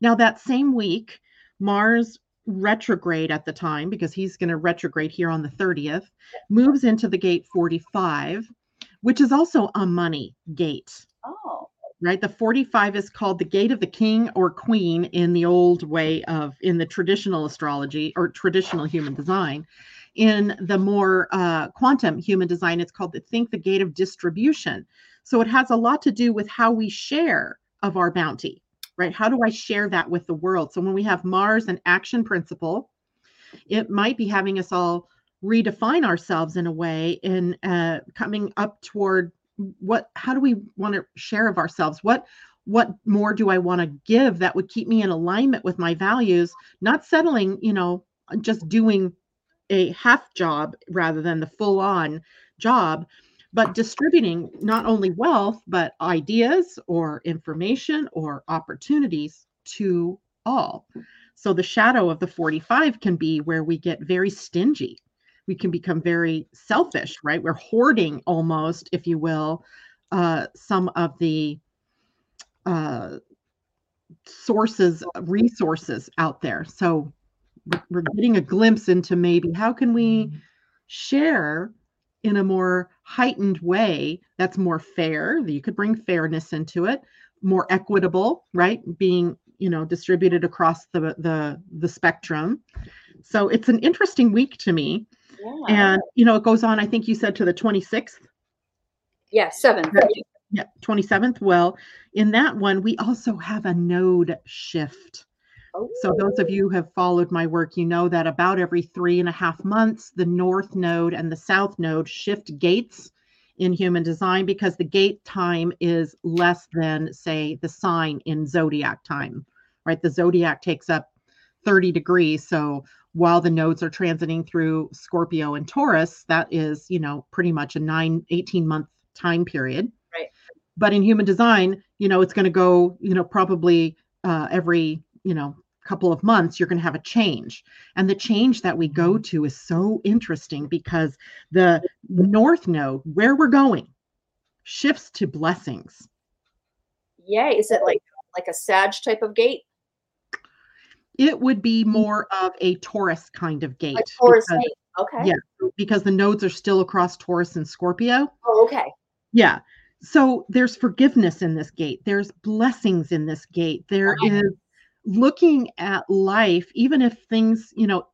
Now, that same week, Mars retrograde at the time, because he's going to retrograde here on the 30th, moves into the gate 45, which is also a money gate. Oh. Right. The 45 is called the gate of the king or queen in the old way of, in the traditional astrology or traditional human design. In the more uh, quantum human design, it's called the think the gate of distribution. So it has a lot to do with how we share of our bounty, right? How do I share that with the world? So when we have Mars and action principle, it might be having us all redefine ourselves in a way in uh, coming up toward what how do we want to share of ourselves what what more do i want to give that would keep me in alignment with my values not settling you know just doing a half job rather than the full on job but distributing not only wealth but ideas or information or opportunities to all so the shadow of the 45 can be where we get very stingy we can become very selfish, right? We're hoarding almost, if you will, uh, some of the uh, sources, resources out there. So we're getting a glimpse into maybe how can we mm-hmm. share in a more heightened way that's more fair you could bring fairness into it more equitable right being you know distributed across the the the spectrum so it's an interesting week to me yeah. And, you know, it goes on, I think you said to the 26th. Yeah, 7th. Yeah, 27th. Well, in that one, we also have a node shift. Oh. So, those of you who have followed my work, you know that about every three and a half months, the north node and the south node shift gates in human design because the gate time is less than, say, the sign in zodiac time, right? The zodiac takes up 30 degrees. So, while the nodes are transiting through Scorpio and Taurus, that is, you know, pretty much a nine, 18 month time period. Right. But in human design, you know, it's going to go, you know, probably uh, every, you know, couple of months, you're going to have a change. And the change that we go to is so interesting because the north node, where we're going, shifts to blessings. Yay. Is it like like a Sag type of gate? It would be more of a Taurus kind of gate. A Taurus because, gate. Okay. Yeah, because the nodes are still across Taurus and Scorpio. Oh, okay. Yeah. So there's forgiveness in this gate. There's blessings in this gate. There is looking at life, even if things, you know,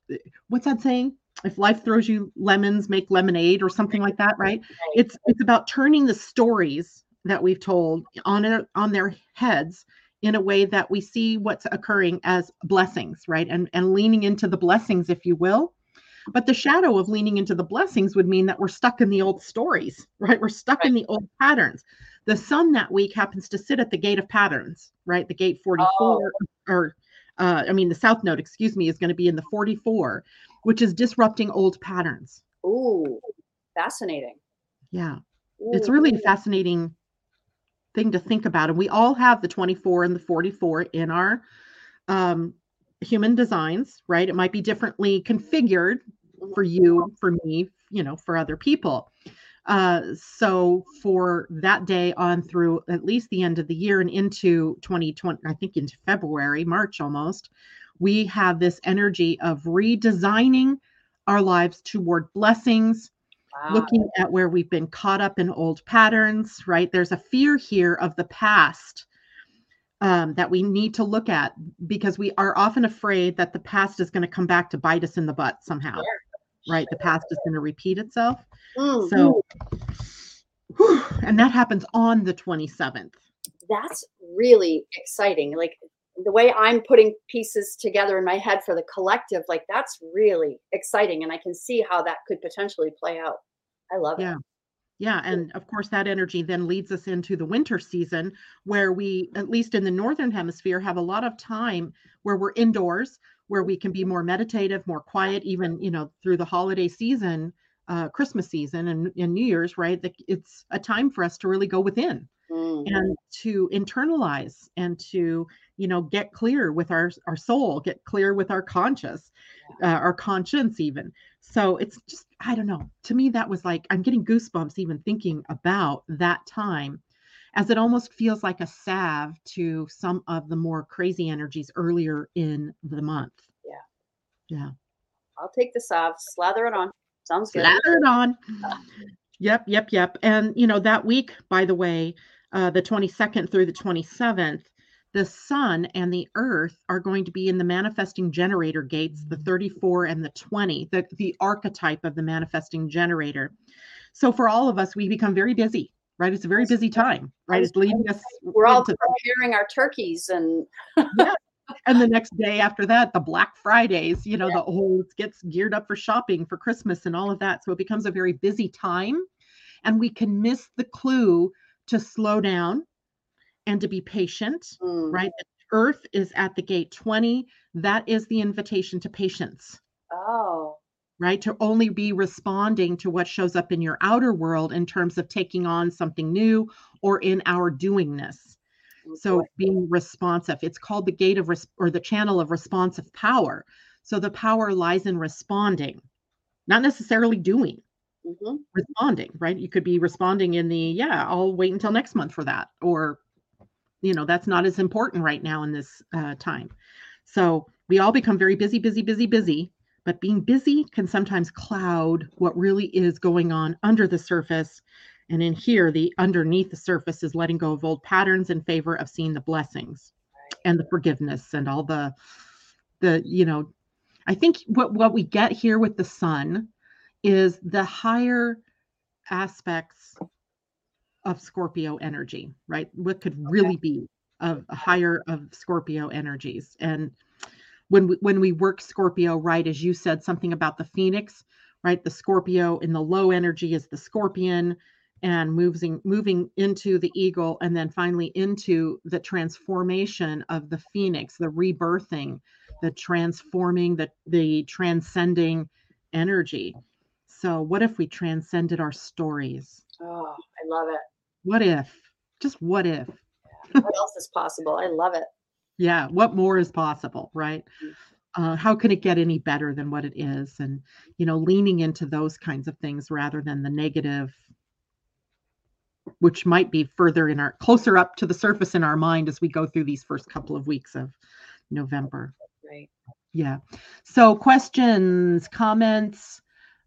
what's that saying? If life throws you lemons, make lemonade or something like that, right? It's it's about turning the stories that we've told on it on their heads in a way that we see what's occurring as blessings, right? And and leaning into the blessings, if you will. But the shadow of leaning into the blessings would mean that we're stuck in the old stories, right? We're stuck right. in the old patterns. The sun that week happens to sit at the gate of patterns, right? The gate 44, oh. or uh, I mean, the south node, excuse me, is going to be in the 44, which is disrupting old patterns. Ooh, fascinating. Yeah. Ooh. It's really a fascinating thing to think about. And we all have the 24 and the 44 in our um, human designs, right? It might be differently configured for you, for me, you know, for other people. Uh, so for that day on through at least the end of the year and into 2020, I think into February, March almost, we have this energy of redesigning our lives toward blessings, wow. looking at where we've been caught up in old patterns, right? There's a fear here of the past um, that we need to look at because we are often afraid that the past is going to come back to bite us in the butt somehow, sure. Right? The past is going to repeat itself. Mm-hmm. So, whew, and that happens on the 27th. That's really exciting. Like the way I'm putting pieces together in my head for the collective, like that's really exciting. And I can see how that could potentially play out. I love yeah. it. Yeah. And of course, that energy then leads us into the winter season where we, at least in the Northern Hemisphere, have a lot of time where we're indoors, where we can be more meditative, more quiet, even, you know, through the holiday season, uh, Christmas season and, and New Year's, right? It's a time for us to really go within mm-hmm. and to internalize and to you know get clear with our our soul get clear with our conscious uh, our conscience even so it's just i don't know to me that was like i'm getting goosebumps even thinking about that time as it almost feels like a salve to some of the more crazy energies earlier in the month. Yeah. Yeah. I'll take the salve slather it on. Sounds good. Slather it on. Yep yep yep. And you know that week by the way uh, the 22nd through the 27th, the sun and the earth are going to be in the manifesting generator gates, the 34 and the 20, the, the archetype of the manifesting generator. So for all of us, we become very busy, right? It's a very busy time, right? It's leading us. We're all preparing our turkeys and. yeah. And the next day after that, the Black Fridays, you know, yeah. the whole gets geared up for shopping for Christmas and all of that. So it becomes a very busy time. And we can miss the clue to slow down and to be patient, mm. right? Earth is at the gate 20. That is the invitation to patience. Oh. Right? To only be responding to what shows up in your outer world in terms of taking on something new or in our doingness. So being responsive. It's called the gate of res- or the channel of responsive power. So the power lies in responding, not necessarily doing. Mm-hmm. Responding, right? You could be responding in the, yeah, I'll wait until next month for that, or you know that's not as important right now in this uh, time so we all become very busy busy busy busy but being busy can sometimes cloud what really is going on under the surface and in here the underneath the surface is letting go of old patterns in favor of seeing the blessings and the forgiveness and all the the you know i think what what we get here with the sun is the higher aspects of Scorpio energy, right? What could really be of a higher of Scorpio energies. And when we, when we work Scorpio, right, as you said, something about the Phoenix, right? The Scorpio in the low energy is the Scorpion and moving moving into the eagle and then finally into the transformation of the phoenix the rebirthing the transforming the the transcending energy so what if we transcended our stories oh i love it what if? Just what if? what else is possible? I love it. Yeah. What more is possible, right? Mm. Uh, how can it get any better than what it is? And, you know, leaning into those kinds of things rather than the negative, which might be further in our closer up to the surface in our mind as we go through these first couple of weeks of November. Right. Yeah. So, questions, comments.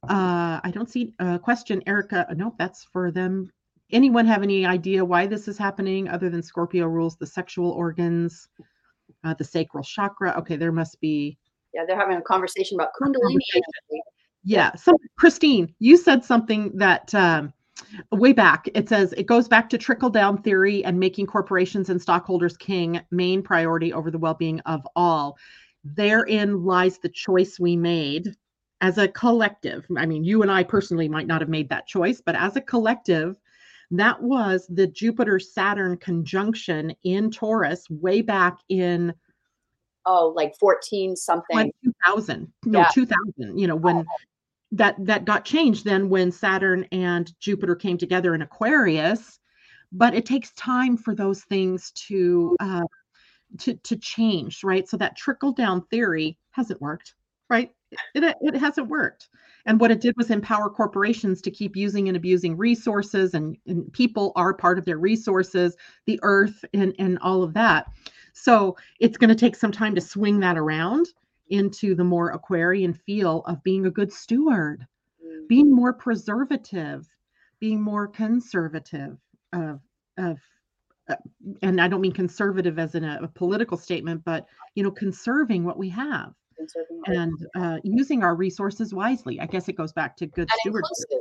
Uh, I don't see a question, Erica. No, that's for them anyone have any idea why this is happening other than Scorpio rules the sexual organs, uh, the sacral chakra? Okay, there must be. Yeah, they're having a conversation about Kundalini. Yeah, so Christine, you said something that um, way back. It says it goes back to trickle down theory and making corporations and stockholders king main priority over the well being of all. Therein lies the choice we made as a collective. I mean, you and I personally might not have made that choice, but as a collective, that was the Jupiter Saturn conjunction in Taurus way back in oh like 14 something. 2000 no yeah. 2000 you know when oh. that that got changed then when Saturn and Jupiter came together in Aquarius. But it takes time for those things to uh, to to change right? So that trickle down theory hasn't worked right it, it hasn't worked and what it did was empower corporations to keep using and abusing resources, and, and people are part of their resources, the earth, and, and all of that. So it's going to take some time to swing that around into the more Aquarian feel of being a good steward, mm. being more preservative, being more conservative of of uh, and I don't mean conservative as in a, a, political statement, but you know, conserving what we have and uh, using our resources wisely. I guess it goes back to good stewardship.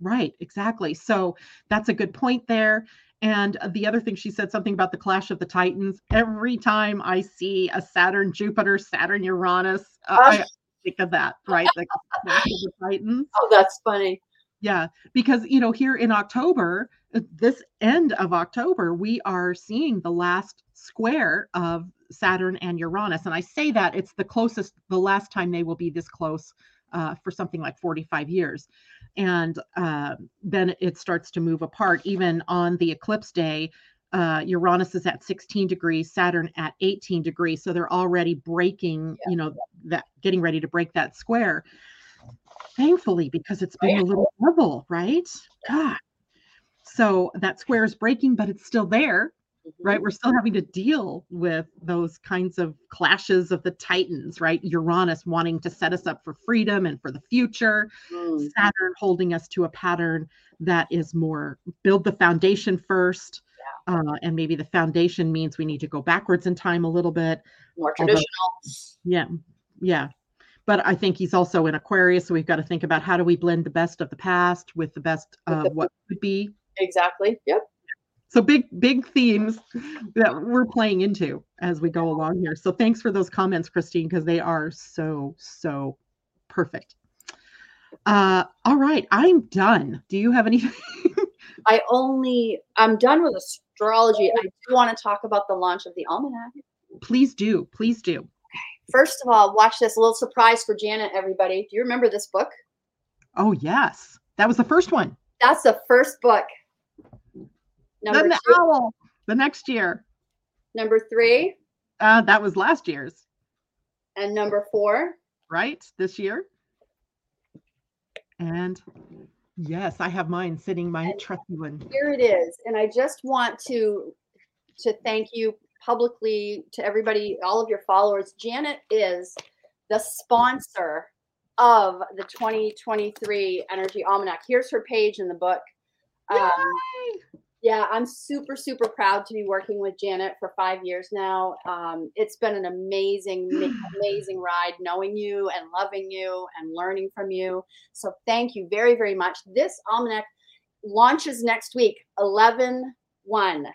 Right, exactly. So that's a good point there. And the other thing she said something about the clash of the titans. Every time I see a Saturn, Jupiter, Saturn, Uranus, uh, I think of that, right? The clash of the titans. Oh, that's funny. Yeah, because you know, here in October, uh, this end of October, we are seeing the last square of Saturn and Uranus. And I say that it's the closest, the last time they will be this close uh, for something like 45 years. And uh, then it starts to move apart. Even on the eclipse day, uh, Uranus is at 16 degrees, Saturn at 18 degrees. So they're already breaking, yeah. you know, that getting ready to break that square. Thankfully, because it's been a little trouble, right? God. So that square is breaking, but it's still there right? We're still having to deal with those kinds of clashes of the titans, right? Uranus wanting to set us up for freedom and for the future, mm. Saturn holding us to a pattern that is more build the foundation first. Yeah. Uh, and maybe the foundation means we need to go backwards in time a little bit. More traditional. Although, yeah. Yeah. But I think he's also in Aquarius. So we've got to think about how do we blend the best of the past with the best of what could be Exactly. Yep. So big, big themes that we're playing into as we go along here. So thanks for those comments, Christine, because they are so, so perfect. Uh, all right, I'm done. Do you have anything? I only, I'm done with astrology. I do want to talk about the launch of the almanac. Please do. Please do. First of all, watch this little surprise for Janet, everybody. Do you remember this book? Oh, yes. That was the first one. That's the first book. Number then the two. owl the next year. Number three. Uh, that was last year's. And number four. Right, this year. And yes, I have mine sitting my trusty one. Here it is. And I just want to to thank you publicly to everybody, all of your followers. Janet is the sponsor of the 2023 Energy Almanac. Here's her page in the book. Um, yeah, I'm super, super proud to be working with Janet for five years now. Um, it's been an amazing, amazing ride knowing you and loving you and learning from you. So thank you very, very much. This almanac launches next week, 11 1.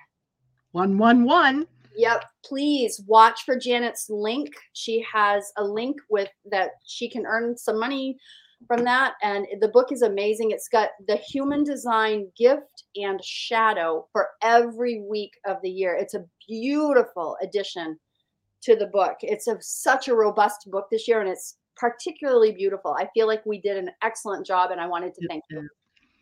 1 1 1. Yep. Please watch for Janet's link. She has a link with that she can earn some money from that. And the book is amazing. It's got the human design gift and shadow for every week of the year. It's a beautiful addition to the book. It's a, such a robust book this year, and it's particularly beautiful. I feel like we did an excellent job, and I wanted to thank you.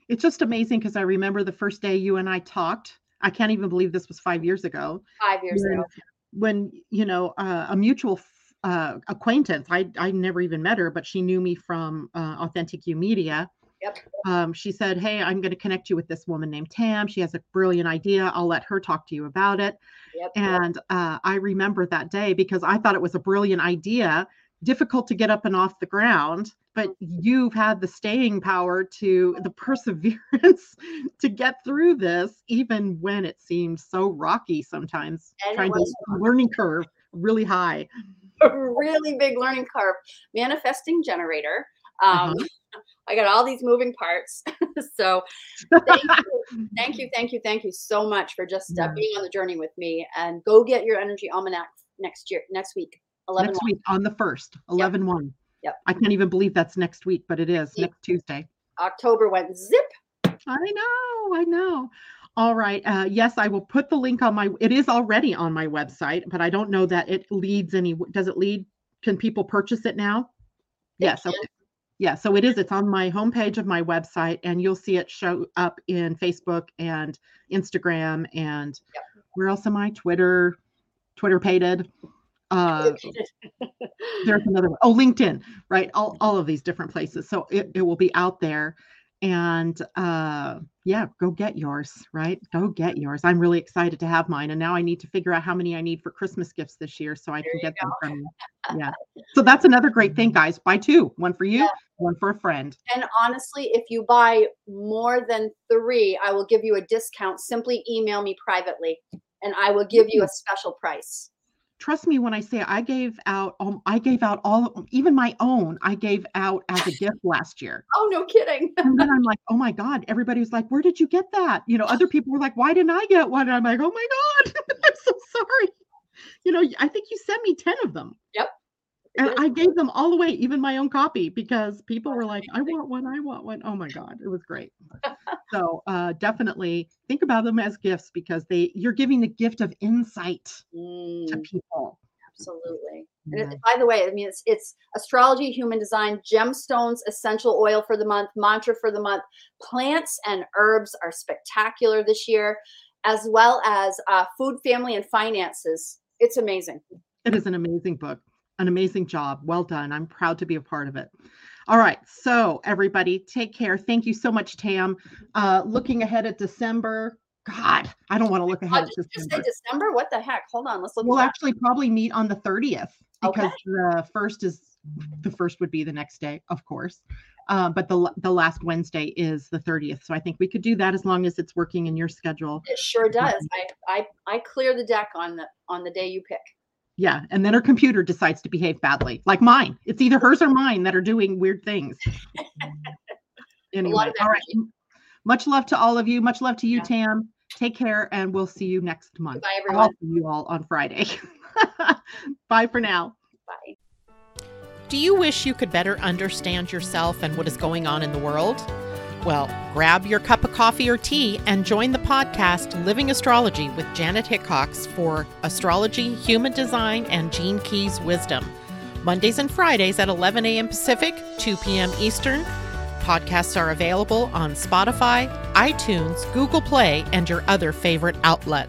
It's just amazing because I remember the first day you and I talked. I can't even believe this was five years ago. Five years when, ago. When, you know, uh, a mutual uh, acquaintance. I I never even met her, but she knew me from uh, Authentic You Media. Yep. Um, she said, "Hey, I'm going to connect you with this woman named Tam. She has a brilliant idea. I'll let her talk to you about it." Yep. And uh, I remember that day because I thought it was a brilliant idea. Difficult to get up and off the ground, but mm-hmm. you've had the staying power to the perseverance to get through this, even when it seems so rocky sometimes. And trying to learning curve really high. a really big learning curve. Manifesting generator. Um, uh-huh. I got all these moving parts. so thank you, thank you, thank you, thank you so much for just uh, being on the journey with me. And go get your energy almanac next year, next week. 11 next week on the first, 11 yep. 1. Yep. I can't even believe that's next week, but it is yep. next Tuesday. October went zip. I know, I know. All right. Uh, yes, I will put the link on my. It is already on my website, but I don't know that it leads any. Does it lead? Can people purchase it now? yes. Okay. Yeah. So it is. It's on my homepage of my website, and you'll see it show up in Facebook and Instagram and yep. where else am I? Twitter, Twitter pated. Uh, there's another one. Oh, LinkedIn, right? All, all of these different places. So it, it will be out there and uh yeah go get yours right? Go get yours. I'm really excited to have mine and now i need to figure out how many i need for christmas gifts this year so i there can get them from you. yeah. So that's another great thing guys. Buy two one for you yeah. one for a friend. And honestly if you buy more than three i will give you a discount. Simply email me privately and i will give you a special price trust me when I say I gave out um, I gave out all even my own I gave out as a gift last year. Oh no kidding. and then I'm like, oh my God, everybody was like, where did you get that? You know, other people were like, why didn't I get one? And I'm like, oh my God, I'm so sorry. You know, I think you sent me 10 of them. Yep. And I gave them all away, even my own copy, because people were like, I want one, I want one. Oh my God, it was great. so uh, definitely think about them as gifts because they you're giving the gift of insight mm. to people. Absolutely. Yeah. And by the way, I mean it's it's astrology, human design, gemstones, essential oil for the month, mantra for the month. Plants and herbs are spectacular this year, as well as uh, food, family, and finances. It's amazing. It is an amazing book an amazing job. Well done. I'm proud to be a part of it. All right. So, everybody, take care. Thank you so much, Tam. Uh, looking ahead at December. God, I don't want to look ahead at December. December? What the heck? Hold on. Let's look. We'll actually probably meet on the 30th because okay. the first is the first would be the next day, of course. Uh, but the the last Wednesday is the 30th. So I think we could do that as long as it's working in your schedule. It sure does. I I I clear the deck on the on the day you pick. Yeah. And then her computer decides to behave badly, like mine. It's either hers or mine that are doing weird things. anyway, all right. much love to all of you. Much love to you, yeah. Tam. Take care, and we'll see you next month. Bye, everyone. I'll see you all on Friday. Bye for now. Bye. Do you wish you could better understand yourself and what is going on in the world? Well, grab your cup of coffee or tea and join the podcast Living Astrology with Janet Hickox for astrology, human design, and Gene Keys wisdom. Mondays and Fridays at 11 a.m. Pacific, 2 p.m. Eastern. Podcasts are available on Spotify, iTunes, Google Play, and your other favorite outlets.